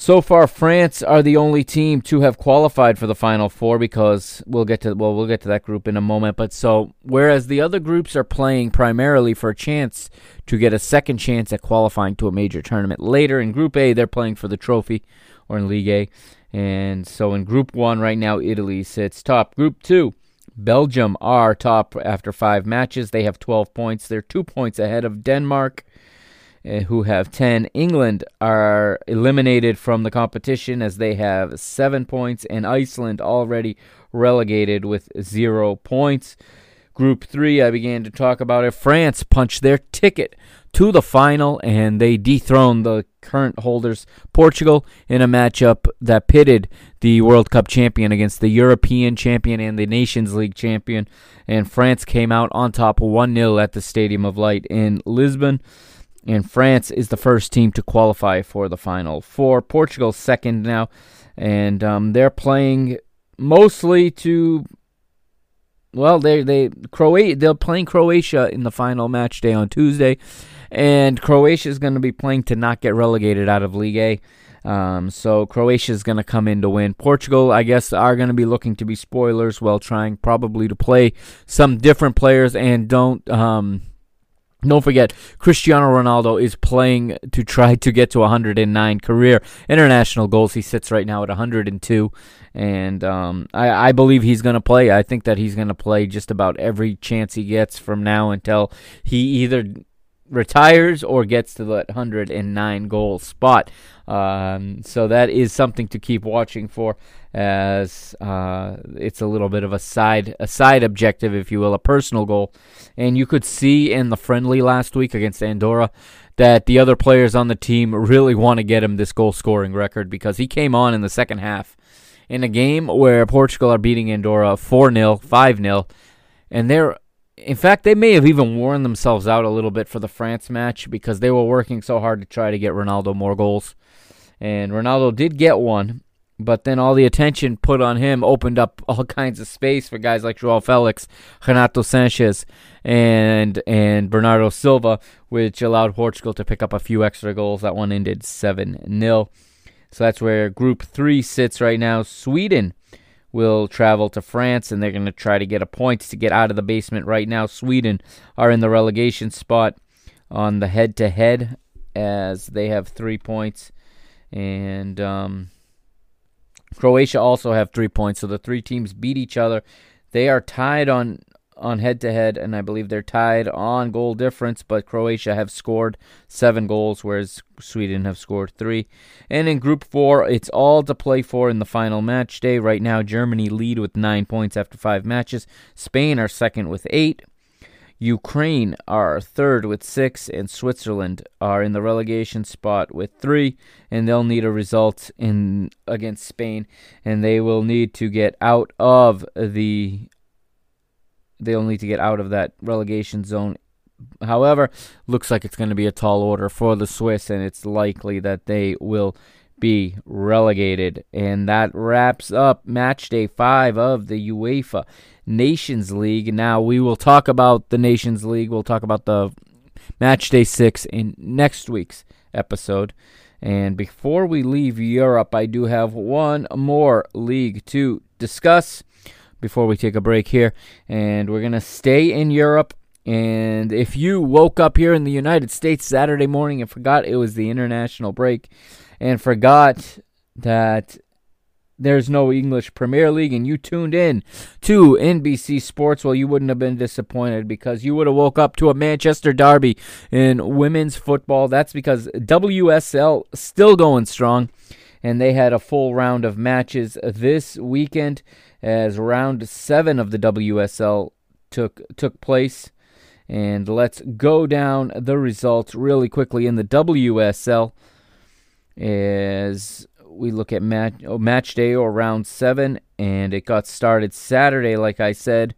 so far, France are the only team to have qualified for the Final Four because we'll get to well we'll get to that group in a moment. But so whereas the other groups are playing primarily for a chance to get a second chance at qualifying to a major tournament later in Group A, they're playing for the trophy or in League A. And so in Group One right now, Italy sits top. Group Two. Belgium are top after five matches. They have 12 points. They're two points ahead of Denmark, uh, who have 10. England are eliminated from the competition as they have seven points, and Iceland already relegated with zero points. Group 3, I began to talk about it. France punched their ticket to the final and they dethroned the current holders, Portugal, in a matchup that pitted the World Cup champion against the European champion and the Nations League champion. And France came out on top 1 0 at the Stadium of Light in Lisbon. And France is the first team to qualify for the final four. Portugal second now. And um, they're playing mostly to well, they they Croatia they're playing Croatia in the final match day on Tuesday, and Croatia is going to be playing to not get relegated out of League A. Um, so Croatia is going to come in to win. Portugal, I guess, are going to be looking to be spoilers while trying probably to play some different players and don't um, don't forget, Cristiano Ronaldo is playing to try to get to 109 career international goals. He sits right now at 102, and um, I, I, believe he's going to play. I think that he's going to play just about every chance he gets from now until he either retires or gets to that 109 goal spot. Um, so that is something to keep watching for, as uh, it's a little bit of a side a side objective, if you will, a personal goal. And you could see in the friendly last week against Andorra that the other players on the team really want to get him this goal scoring record because he came on in the second half in a game where Portugal are beating Andorra 4 0, 5 0, and they're in fact, they may have even worn themselves out a little bit for the France match because they were working so hard to try to get Ronaldo more goals. And Ronaldo did get one, but then all the attention put on him opened up all kinds of space for guys like Joao Felix, Renato Sanches, and and Bernardo Silva, which allowed Portugal to pick up a few extra goals. That one ended 7 0. So that's where Group 3 sits right now. Sweden will travel to France and they're going to try to get a point to get out of the basement right now. Sweden are in the relegation spot on the head to head as they have three points and um, Croatia also have three points. So the three teams beat each other. They are tied on on head to head, and I believe they're tied on goal difference. But Croatia have scored seven goals, whereas Sweden have scored three. And in Group Four, it's all to play for in the final match day. Right now, Germany lead with nine points after five matches. Spain are second with eight. Ukraine are third with six, and Switzerland are in the relegation spot with three, and they'll need a result in against Spain, and they will need to get out of the. They'll need to get out of that relegation zone. However, looks like it's going to be a tall order for the Swiss, and it's likely that they will be relegated. And that wraps up match day five of the UEFA Nations League. Now we will talk about the Nations League. We'll talk about the match day six in next week's episode. And before we leave Europe, I do have one more league to discuss before we take a break here. And we're going to stay in Europe. And if you woke up here in the United States Saturday morning and forgot it was the international break and forgot that there's no English Premier League, and you tuned in to NBC Sports, well, you wouldn't have been disappointed because you would have woke up to a Manchester derby in women's football. That's because WSL still going strong, and they had a full round of matches this weekend as round seven of the WSL took took place. And let's go down the results really quickly in the WSL. As we look at match oh, match day or round seven, and it got started Saturday. Like I said,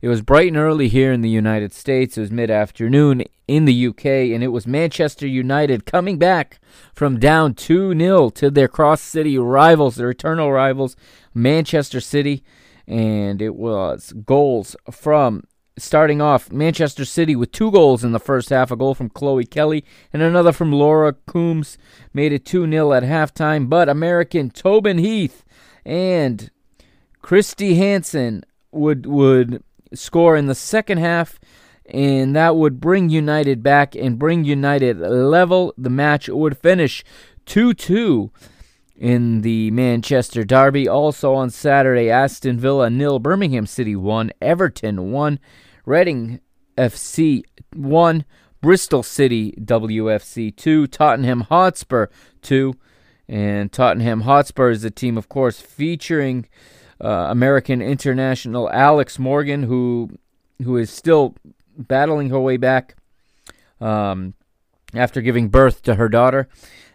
it was bright and early here in the United States. It was mid afternoon in the UK, and it was Manchester United coming back from down 2 0 to their cross city rivals, their eternal rivals, Manchester City. And it was goals from starting off Manchester City with two goals in the first half a goal from Chloe Kelly and another from Laura Coombs made it 2 0 at halftime. But American Tobin Heath and Kirsty Hanson would, would score in the second half, and that would bring United back and bring United level. The match would finish 2 2 in the Manchester Derby. Also on Saturday, Aston Villa nil, Birmingham City 1, Everton 1. Reading FC 1, Bristol City WFC 2, Tottenham Hotspur 2. And Tottenham Hotspur is a team, of course, featuring uh, American international Alex Morgan, who who is still battling her way back um, after giving birth to her daughter,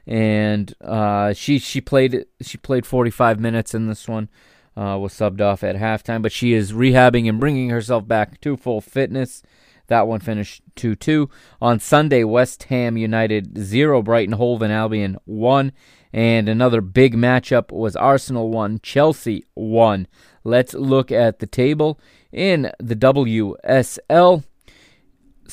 and uh, she she played she played 45 minutes in this one. Uh, was subbed off at halftime, but she is rehabbing and bringing herself back to full fitness. That one finished 2 2. On Sunday, West Ham United 0, Brighton Hove and Albion 1. And another big matchup was Arsenal 1, Chelsea 1. Let's look at the table in the WSL.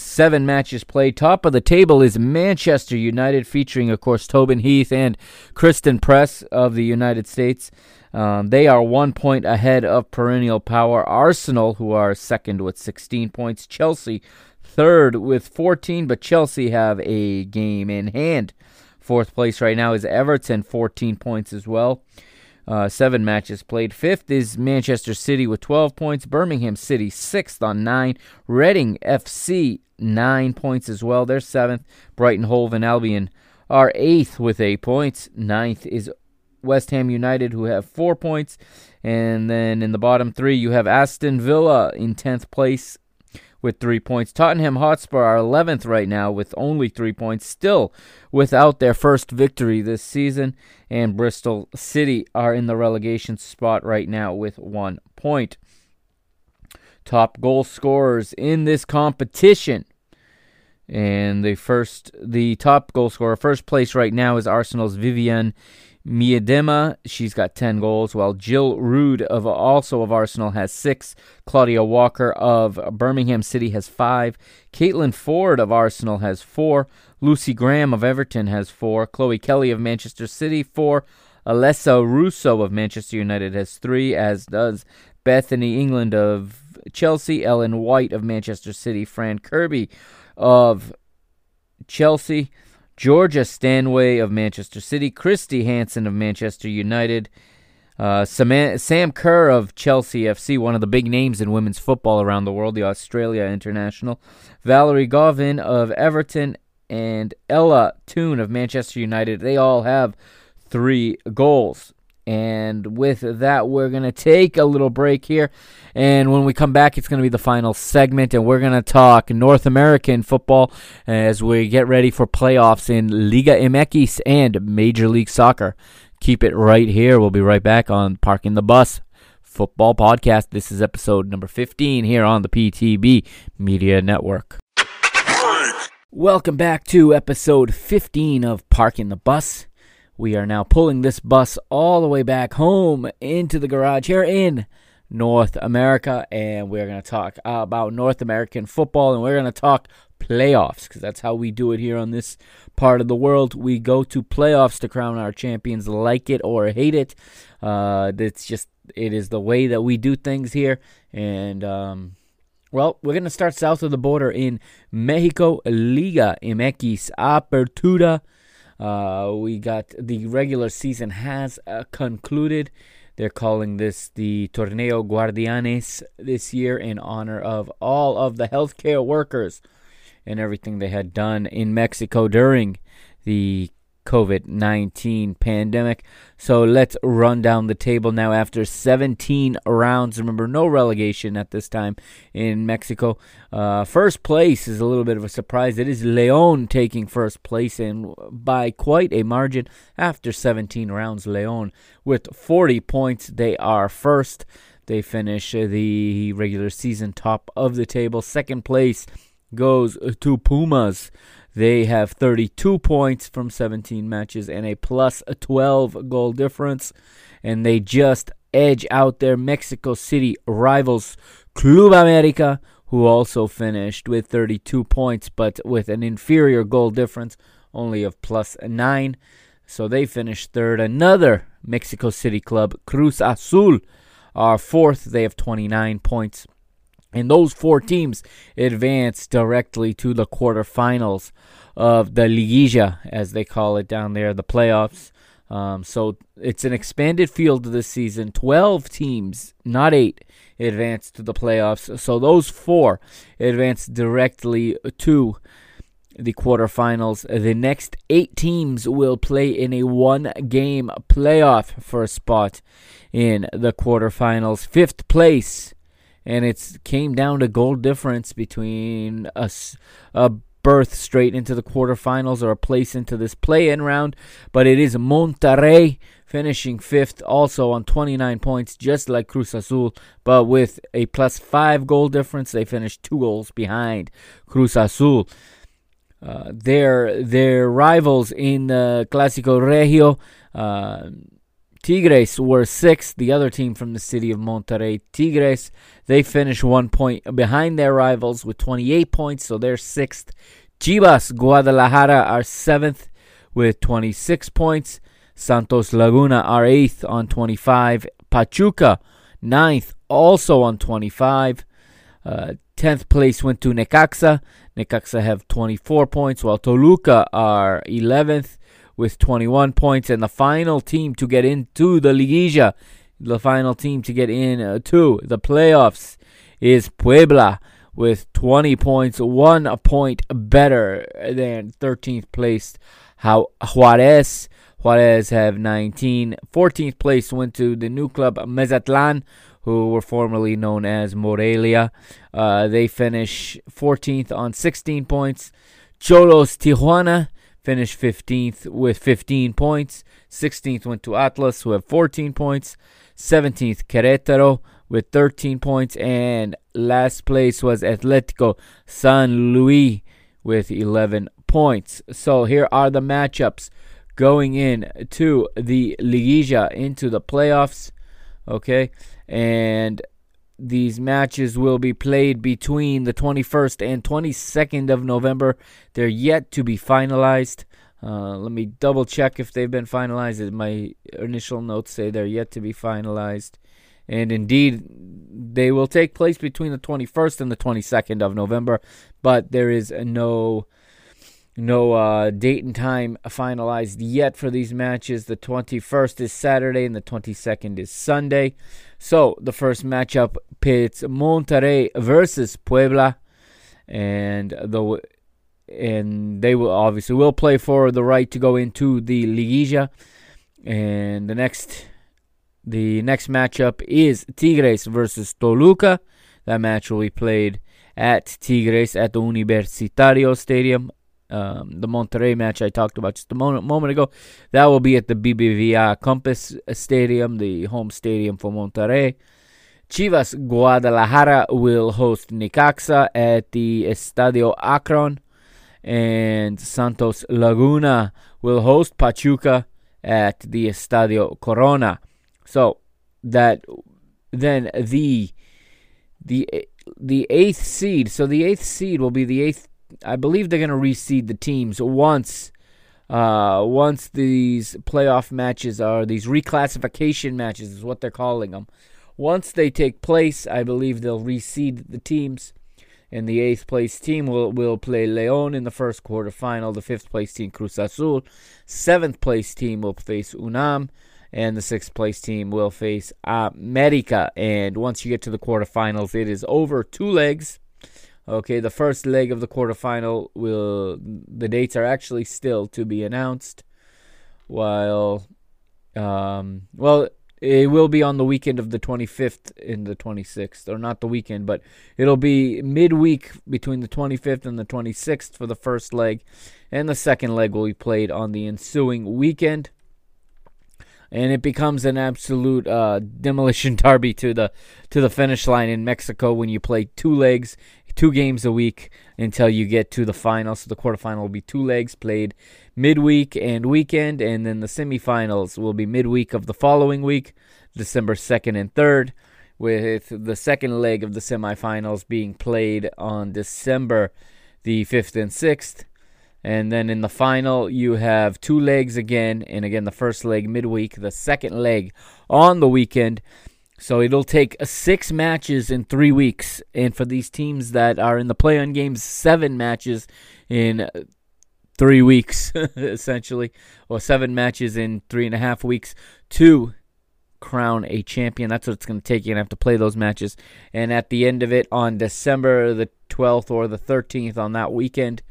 Seven matches played. Top of the table is Manchester United, featuring, of course, Tobin Heath and Christen Press of the United States. Um, they are one point ahead of perennial power Arsenal, who are second with 16 points. Chelsea, third with 14, but Chelsea have a game in hand. Fourth place right now is Everton, 14 points as well. Uh, seven matches played. Fifth is Manchester City with 12 points. Birmingham City, sixth on nine. Reading FC, nine points as well. They're seventh. Brighton Hove and Albion are eighth with eight points. Ninth is West Ham United, who have four points. And then in the bottom three, you have Aston Villa in 10th place with three points. Tottenham Hotspur are 11th right now with only three points, still without their first victory this season. And Bristol City are in the relegation spot right now with one point. Top goal scorers in this competition. And the first, the top goal scorer, first place right now is Arsenal's Vivianne Miedema, she's got 10 goals, while Jill Roord of also of Arsenal has 6. Claudia Walker of Birmingham City has 5. Caitlin Foord of Arsenal has 4. Lucy Graham of Everton has 4. Chloe Kelly of Manchester City 4. Alessia Russo of Manchester United has 3 as does Bethany England of Chelsea, Ellen White of Manchester City, Fran Kirby of Chelsea, Georgia Stanway of Manchester City, Kirsty Hanson of Manchester United, uh, Sam Kerr of Chelsea FC, one of the big names in women's football around the world, the Australia International, Valérie Gauvin of Everton, and Ella Toone of Manchester United. They all have three goals. And with that, we're going to take a little break here. And when we come back, it's going to be the final segment. And we're going to talk North American football as we get ready for playoffs in Liga MX and Major League Soccer. Keep it right here. We'll be right back on Parking the Bus Football Podcast. This is episode number 15 here on the PTB Media Network. Welcome back to episode 15 of Parking the Bus. We are now pulling this bus all the way back home into the garage here in North America, and we're going to talk about North American football, and we're going to talk playoffs because that's how we do it here on this part of the world. We go to playoffs to crown our champions, like it or hate it. Uh, it's just it is the way that we do things here, and um, well, we're going to start south of the border in Mexico, Liga MX Apertura. Uh, we got the regular season has uh, concluded. They're calling this the Torneo Guardianes this year in honor of all of the healthcare workers and everything they had done in Mexico during the COVID 19 pandemic. So let's run down the table now after 17 rounds. Remember, no relegation at this time in Mexico. Uh, first place is a little bit of a surprise. It is Leon taking first place and by quite a margin after 17 rounds. Leon with 40 points. They are first. They finish the regular season top of the table. Second place goes to Pumas they have 32 points from 17 matches and a plus 12 goal difference, and they just edge out their Mexico City rivals, Club America, who also finished with 32 points but with an inferior goal difference only of plus 9. So they finished third. Another Mexico City club, Cruz Azul, are fourth. They have 29 points. And those four teams advance directly to the quarterfinals of the Liguilla, as they call it down there, the playoffs. Um, so it's an expanded field this season. 12 teams, not eight, advance to the playoffs. So those four advance directly to the quarterfinals. The next eight teams will play in a one game playoff for a spot in the quarterfinals. Fifth place and it came down to goal difference between a, a berth straight into the quarterfinals or a place into this play-in round. But it is Monterrey finishing fifth, also on 29 points, just like Cruz Azul, but with a plus five goal difference. They finished two goals behind Cruz Azul. Uh, their their rivals in the Clásico Regio, uh, Tigres were sixth. The other team from the city of Monterrey, Tigres, they finished one point behind their rivals with 28 points, so they're sixth. Chivas Guadalajara are seventh with 26 points. Santos Laguna are eighth on 25. Pachuca ninth, also on 25. Uh, 10th place went to Necaxa. Necaxa have 24 points, while Toluca are 11th with 21 points. And the final team to get into the Liguilla, the final team to get in uh, to the playoffs, is Puebla with 20 points, one point better than 13th placed Juarez. Juarez have 19. 14th place went to the new club Mazatlan, who were formerly known as Morelia. Uh, they finish 14th on 16 points. Xolos Tijuana finished 15th with 15 points. 16th went to Atlas, who have 14 points. 17th, Querétaro with 13 points. And last place was Atletico San Luis with 11 points. So here are the matchups going in to the Liguilla into the playoffs. Okay, and these matches will be played between the 21st and 22nd of November. They're yet to be finalized. Uh, let me double check if they've been finalized. My initial notes say they're yet to be finalized. And indeed, they will take place between the 21st and the 22nd of November, but there is no no uh, date and time finalized yet for these matches. The 21st is Saturday and the 22nd is Sunday. So the first matchup pits Monterrey versus Puebla, and the and they will obviously will play for the right to go into the Liguilla. And the next the next matchup is Tigres versus Toluca. That match will be played at Tigres at the Universitario Stadium um, the Monterrey match I talked about just a moment, moment ago. That will be at the BBVA Compass Stadium, the home stadium for Monterrey. Chivas Guadalajara will host Necaxa at the Estadio Akron. And Santos Laguna will host Pachuca at the Estadio Corona. So that then the the the eighth seed. So the eighth seed will be the eighth I believe they're going to reseed the teams once uh, once these playoff matches are these reclassification matches is what they're calling them. Once they take place, I believe they'll reseed the teams, and the eighth place team will will play León in the first quarterfinal. The fifth place team Cruz Azul, seventh place team will face UNAM, and the sixth place team will face America. And once you get to the quarterfinals, it is over two legs Okay, the first leg of the quarterfinal will the dates are actually still to be announced. While, um, well, it will be on the weekend of the 25th and the 26th, or not the weekend, but it'll be midweek between the 25th and the 26th for the first leg, and the second leg will be played on the ensuing weekend and it becomes an absolute uh, demolition derby to the to the finish line in Mexico when you play two legs two games a week until you get to the final. So the quarterfinal will be two legs played midweek and weekend, and then the semifinals will be midweek of the following week, December 2nd and 3rd, with the second leg of the semifinals being played on December the 5th and 6th. And then in the final, you have two legs again, and again, the first leg midweek, the second leg on the weekend. So it'll take uh, six matches in three weeks, and for these teams that are in the play-on games, seven matches in uh, three weeks, essentially, or seven matches in three and a half weeks to crown a champion. That's what it's going to take. You're going to have to play those matches, and at the end of it, on December the 12th or the 13th, on that weekend,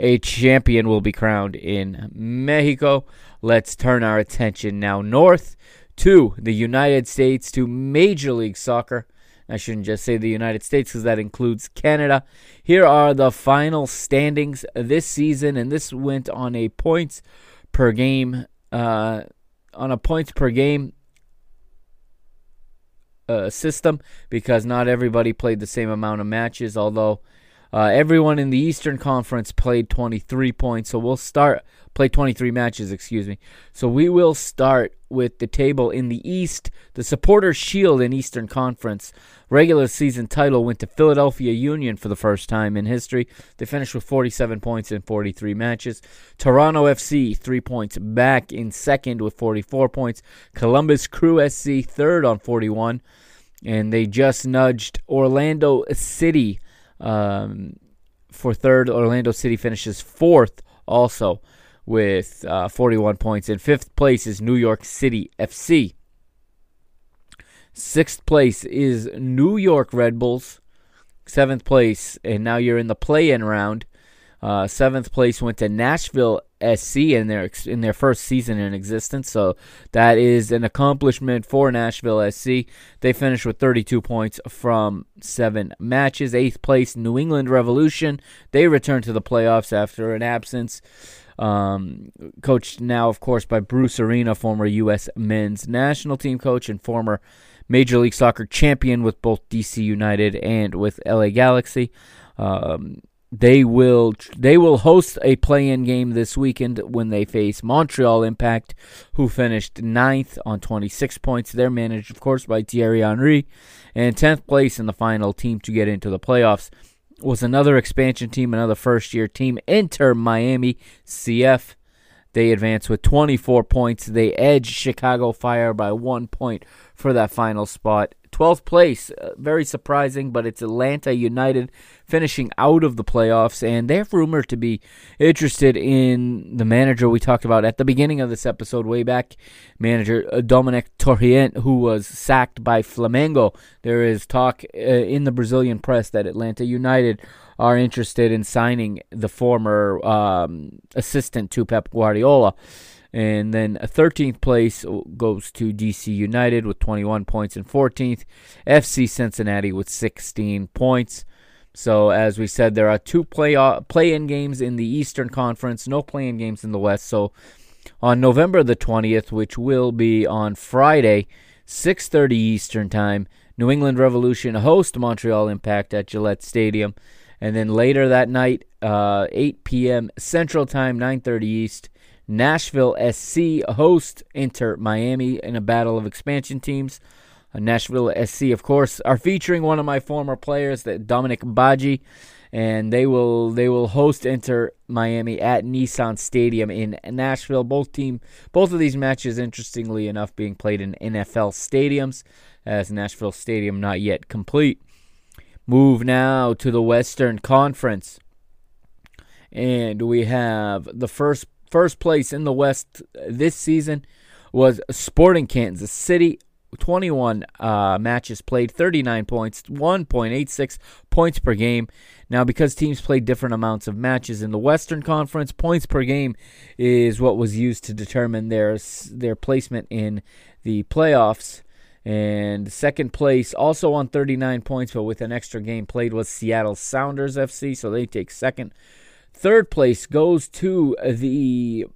a champion will be crowned in Mexico. Let's turn our attention now north to the United States, to Major League Soccer. I shouldn't just say the United States because that includes Canada. Here are the final standings this season, and this went on a points per game. Uh, on a points per game uh, system because not everybody played the same amount of matches, although uh, everyone in the Eastern Conference played 23 points. So we'll start play 23 matches, excuse me. So we will start with the table in the East. The Supporters Shield in Eastern Conference regular season title went to Philadelphia Union for the first time in history. They finished with 47 points in 43 matches. Toronto FC 3 points back in second with 44 points. Columbus Crew SC third on 41 and they just nudged Orlando City um, for third. Orlando City finishes fourth also with uh, 41 points. In fifth place is New York City FC. Sixth place is New York Red Bulls. Seventh place, and now you're in the play-in round. Uh, seventh place went to Nashville SC in their in their first season in existence. So that is an accomplishment for Nashville SC. They finished with 32 points from seven matches. Eighth place, New England Revolution. They returned to the playoffs after an absence. Um, coached now, of course, by Bruce Arena, former U.S. men's national team coach and former Major League Soccer champion with both DC United and with LA Galaxy. Um, they will they will host a play-in game this weekend when they face Montreal Impact, who finished ninth on 26 points. They're managed, of course, by Thierry Henry, and 10th place in the final team to get into the playoffs was another expansion team, another first-year team, Inter Miami CF. They advance with 24 points. They edge Chicago Fire by one point for that final spot. 12th place, uh, very surprising, but it's Atlanta United finishing out of the playoffs, and they're rumored to be interested in the manager we talked about at the beginning of this episode, way back, manager uh, Domènec Torrent, who was sacked by Flamengo. There is talk uh, in the Brazilian press that Atlanta United are interested in signing the former um, assistant to Pep Guardiola. And then a 13th place goes to DC United with 21 points, and 14th, FC Cincinnati with 16 points. So, as we said, there are two play play-in games in the Eastern Conference, no play-in games in the West. So, on November the 20th, which will be on Friday, 6:30 Eastern Time, New England Revolution host Montreal Impact at Gillette Stadium. And then later that night, uh, 8 p.m. Central Time, 9:30 East, Nashville SC host Inter Miami in a battle of expansion teams. Uh, Nashville SC, of course, are featuring one of my former players, Dominique Badji, and they will they will host Inter Miami at Nissan Stadium in Nashville. Both team both of these matches, interestingly enough, being played in NFL stadiums, as Nashville Stadium not yet complete. Move now to the Western Conference. And we have the first first place in the West this season was Sporting Kansas City. 21 uh, matches played, 39 points, 1.86 points per game. Now, because teams play different amounts of matches in the Western Conference, points per game is what was used to determine their their placement in the playoffs. And second place, also on 39 points, but with an extra game played, was Seattle Sounders FC. So they take second. Third place goes to the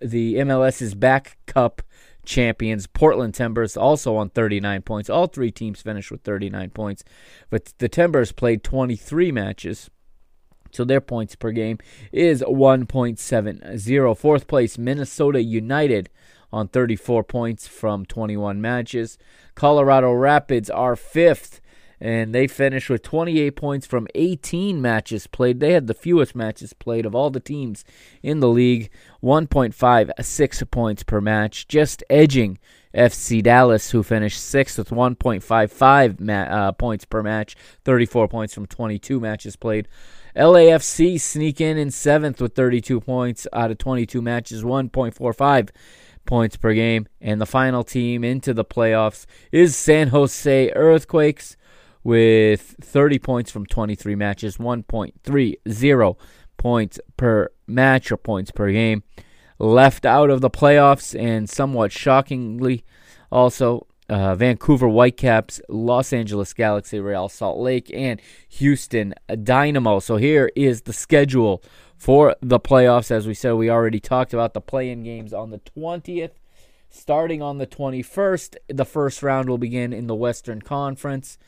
the MLS's back cup champions, Portland Timbers, also on 39 points. All three teams finished with 39 points, but the Timbers played 23 matches. So their points per game is 1.70. Fourth place, Minnesota United on 34 points from 21 matches. Colorado Rapids are fifth, and they finished with 28 points from 18 matches played. They had the fewest matches played of all the teams in the league, 1.56 points per match, just edging FC Dallas, who finished sixth with 1.55 ma- uh, points per match, 34 points from 22 matches played. LAFC sneak in in seventh with 32 points out of 22 matches, 1.45 points per game. And the final team into the playoffs is San Jose Earthquakes with 30 points from 23 matches, 1.30 points per match or points per game. Left out of the playoffs, and somewhat shockingly, also uh, Vancouver Whitecaps, Los Angeles Galaxy, Real Salt Lake, and Houston Dynamo. So here is the schedule for the playoffs. As we said, we already talked about the play-in games on the 20th. Starting on the 21st, the first round will begin in the Western Conference,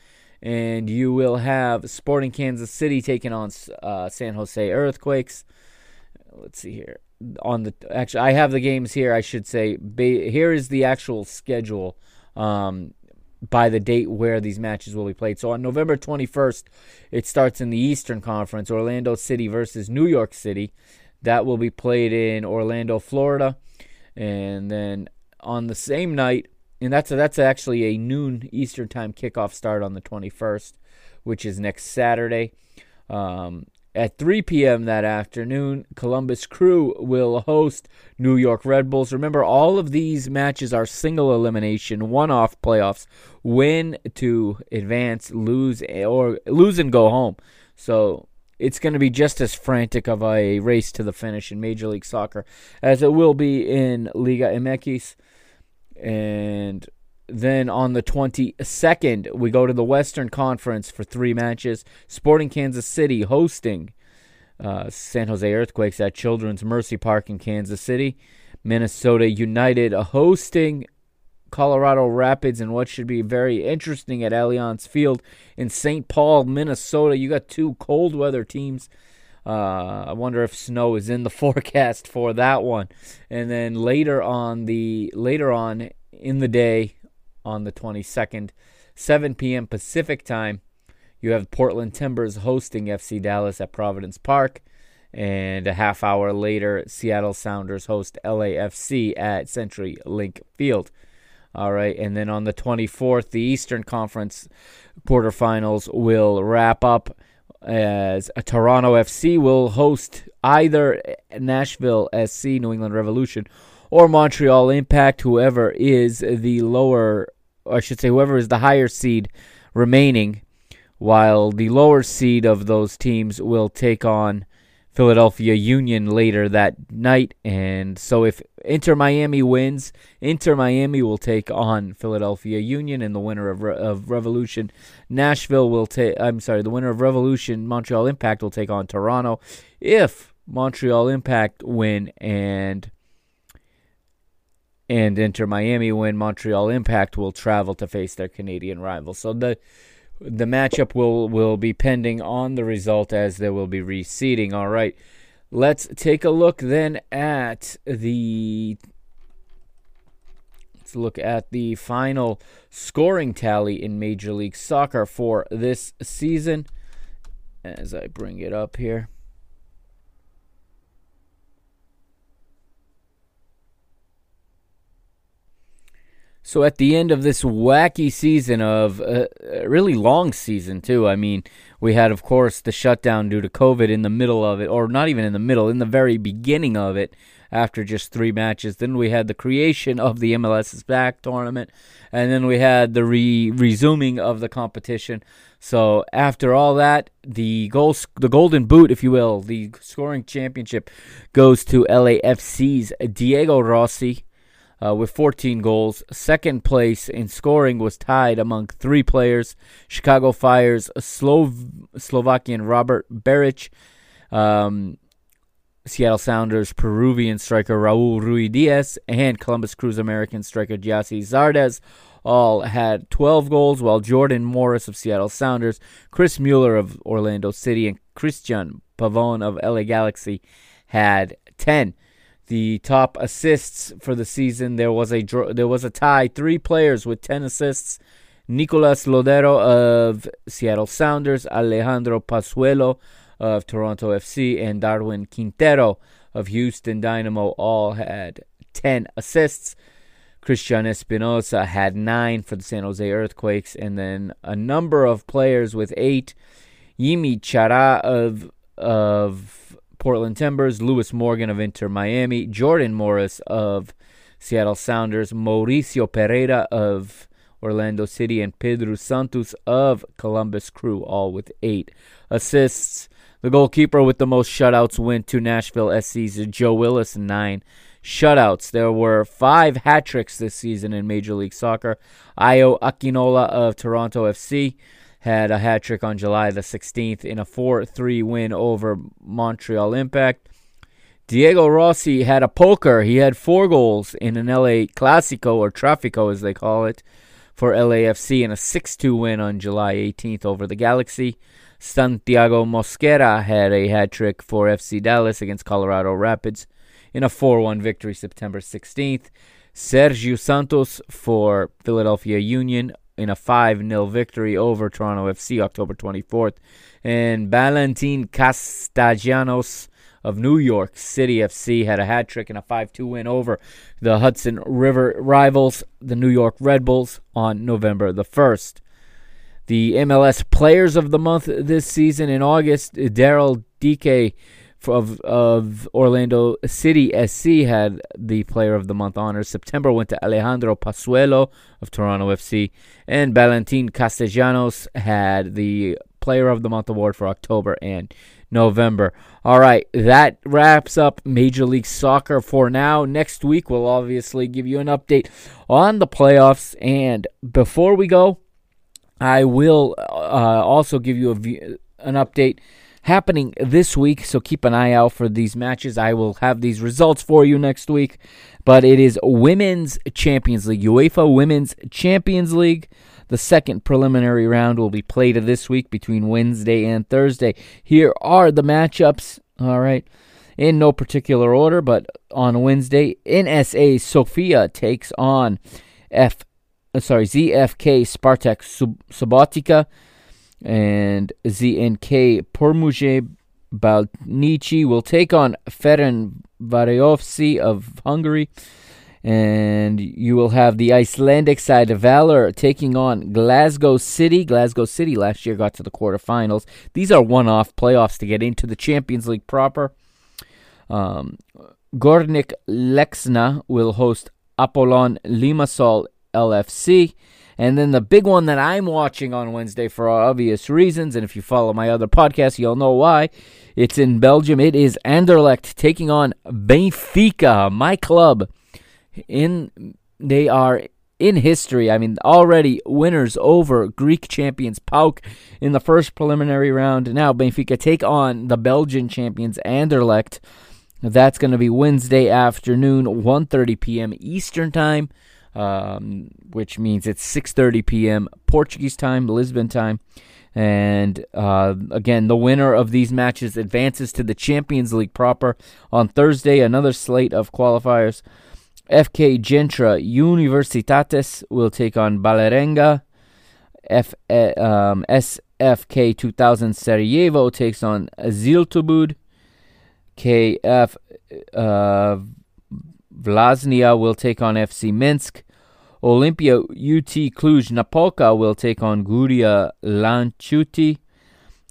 and you will have Sporting Kansas City taking on uh, San Jose Earthquakes. Let's see here. On the actually, I have the games here. I should say, here is the actual schedule um, by the date where these matches will be played. So on November 21st, it starts in the Eastern Conference Orlando City versus New York City. That will be played in Orlando, Florida. And then on the same night, and that's a, that's actually a noon Eastern time kickoff start on the 21st, which is next Saturday. Um, at 3 p.m. that afternoon, Columbus Crew will host New York Red Bulls. Remember, all of these matches are single elimination, one-off playoffs. Win to advance, lose or lose and go home. So it's going to be just as frantic of a race to the finish in Major League Soccer as it will be in Liga MX. And then on the 22nd, we go to the Western Conference for three matches. Sporting Kansas City hosting uh, San Jose Earthquakes at Children's Mercy Park in Kansas City. Minnesota United hosting Colorado Rapids in what should be very interesting at Allianz Field in St. Paul, Minnesota. You got two cold weather teams. Uh, I wonder if snow is in the forecast for that one. And then later on the later on in the day, on the 22nd, 7 p.m. Pacific time. You have Portland Timbers hosting FC Dallas at Providence Park. And a half hour later, Seattle Sounders host LAFC at Century Link Field. All right, and then on the 24th, the Eastern Conference quarterfinals will wrap up as a Toronto FC will host either Nashville SC, New England Revolution, or Montreal Impact, whoever is the lower I should say, whoever is the higher seed remaining, while the lower seed of those teams will take on Philadelphia Union later that night. And so if Inter Miami wins, Inter Miami will take on Philadelphia Union, and the winner of, Re- of Revolution Nashville will take. I'm sorry, the winner of Revolution Montreal Impact will take on Toronto. If Montreal Impact win and and Inter Miami win, Montreal Impact will travel to face their Canadian rival. So the the matchup will will be pending on the result as there will be reseeding. All right. Let's take a look then at the let's look at the final scoring tally in Major League Soccer for this season as I bring it up here. So at the end of this wacky season of uh, a really long season too. I mean, we had of course the shutdown due to COVID in the middle of it or not even in the middle, in the very beginning of it after just 3 matches. Then we had the creation of the MLS's back tournament and then we had the re- resuming of the competition. So after all that, the goal the golden boot if you will, the scoring championship goes to LAFC's Diego Rossi uh, with 14 goals. Second place in scoring was tied among three players Chicago Fire's Slov- Slovakian Robert Beric, um, Seattle Sounders Peruvian striker Raul Ruidiaz, and Columbus Crew's American striker Gyasi Zardes all had 12 goals, while Jordan Morris of Seattle Sounders, Chris Mueller of Orlando City, and Cristian Pavon of LA Galaxy had 10 the top assists for the season. There was a there was a tie, three players with ten assists. Nicolas Lodeiro of Seattle Sounders, Alejandro Pozuelo of Toronto FC, and Darwin Quintero of Houston Dynamo all had 10 assists. Cristian Espinoza had nine for the San Jose Earthquakes, and then a number of players with eight. Yimi Chara of of Portland Timbers, Lewis Morgan of Inter Miami, Jordan Morris of Seattle Sounders, Mauricio Pereyra of Orlando City, and Pedro Santos of Columbus Crew, all with eight assists. The goalkeeper with the most shutouts went to Nashville SC's Joe Willis, nine shutouts. There were five hat tricks this season in Major League Soccer. Ayo Akinola of Toronto FC had a hat trick on July the 16th in a 4 3 win over Montreal Impact. Diego Rossi had a poker. He had four goals in an LA Clasico, or Trafico as they call it, for LAFC in a 6 2 win on July 18th over the Galaxy. Santiago Mosquera had a hat trick for FC Dallas against Colorado Rapids in a 4 1 victory September 16th. Sergio Santos for Philadelphia Union in a 5 0 victory over Toronto FC October 24th. And Valentin Castellanos of New York City FC had a hat trick and a 5 2 win over the Hudson River rivals, the New York Red Bulls, on November the 1st. The MLS Players of the Month this season in August, Daryl Dike of of Orlando City SC had the Player of the Month honors. September went to Alejandro Pozuelo of Toronto FC, and Valentin Castellanos had the Player of the Month award for October and November. All right, that wraps up Major League Soccer for now. Next week, we'll obviously give you an update on the playoffs. And before we go, I will uh, also give you a, an update happening this week. So keep an eye out for these matches. I will have these results for you next week. But it is Women's Champions League, UEFA Women's Champions League. The second preliminary round will be played this week between Wednesday and Thursday. Here are the matchups. All right. In no particular order, but on Wednesday, NSA Sofia takes on F uh, sorry, ZFK Spartak Subotica and ZNK Pomurje Beltinci will take on Ferenc Varovsi of Hungary. And you will have the Icelandic side of Valur taking on Glasgow City. Glasgow City last year got to the quarterfinals. These are one off playoffs to get into the Champions League proper. Um, Gornik Leczna will host Apollon Limassol LFC. And then the big one that I'm watching on Wednesday for obvious reasons, and if you follow my other podcast, you'll know why. It's in Belgium. It is Anderlecht taking on Benfica, my club. In they are in history. I mean, already winners over Greek champions PAOK in the first preliminary round. Now Benfica take on the Belgian champions Anderlecht. That's going to be Wednesday afternoon, 1:30 p.m. Eastern Time um, which means it's 6:30 p.m. Portuguese time, Lisbon time. And uh, again, the winner of these matches advances to the Champions League proper on Thursday. Another slate of qualifiers. FK Gintra Universitetas will take on Vålerenga. F, uh, um, SFK 2000 Sarajevo takes on Zhytlobud. KF uh, Vllaznia will take on FC Minsk. Olympia UT Cluj Napoca will take on Guria Lanchuti.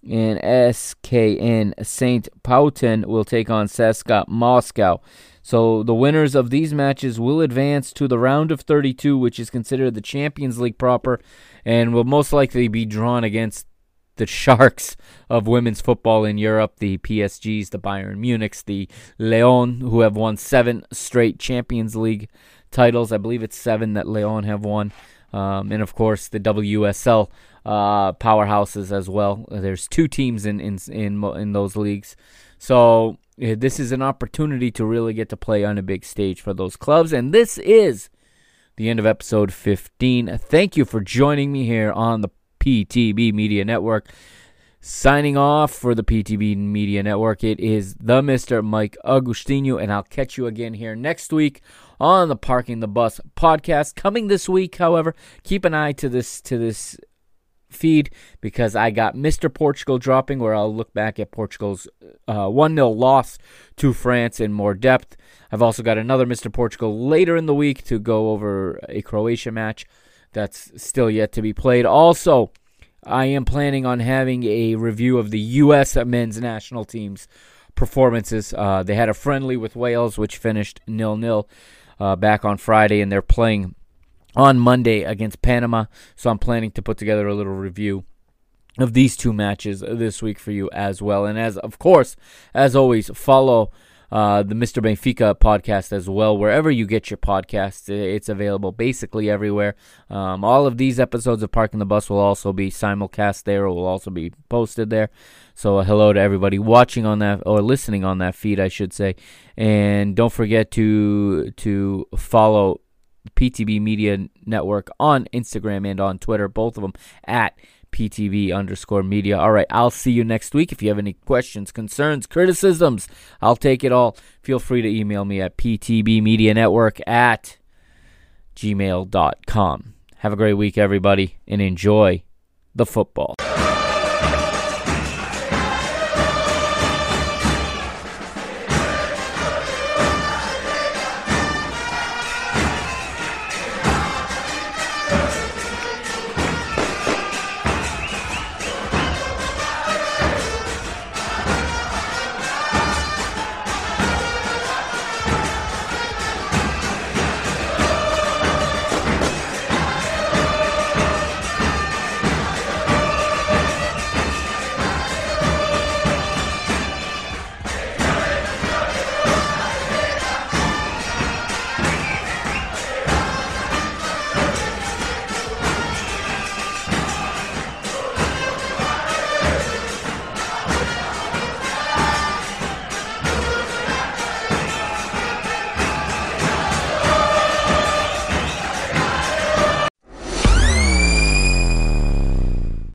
And SKN St. Pölten will take on CSKA Moscow. So the winners of these matches will advance to the round of 32, which is considered the Champions League proper, and will most likely be drawn against the sharks of women's football in Europe, the PSGs, the Bayern Munichs, the Lyon, who have won seven straight Champions League titles. I believe it's seven that Lyon have won. Um, and of course, the WSL uh, powerhouses as well. There's two teams in in in, in those leagues, so this is an opportunity to really get to play on a big stage for those clubs. And this is the end of episode 15. Thank you for joining me here on the PTB Media Network. Signing off for the PTB Media Network, it is the Mr. Mike Agostinho, and I'll catch you again here next week on the Parking the Bus podcast. Coming this week, however, keep an eye to this to this feed because I got Mr. Portugal dropping, where I'll look back at Portugal's uh, 1 0 loss to France in more depth. I've also got another Mr. Portugal later in the week to go over a Croatia match that's still yet to be played. Also, I am planning on having a review of the U.S. men's national team's performances. Uh, they had a friendly with Wales, which finished nil nil uh, back on Friday, and they're playing on Monday against Panama. So I'm planning to put together a little review of these two matches this week for you as well. And as of course, as always, follow uh, the Mr. Benfica podcast as well. Wherever you get your podcasts, it's available basically everywhere. Um, all of these episodes of Parking the Bus will also be simulcast there, will also be posted there. So uh, hello to everybody watching on that or listening on that feed, I should say. And don't forget to to follow PTB Media Network on Instagram and on Twitter, both of them at PTB underscore media. All right, I'll see you next week. If you have any questions, concerns, criticisms, I'll take it all. Feel free to email me at ptbmedianetwork at gmail.com. Have a great week, everybody, and enjoy the football.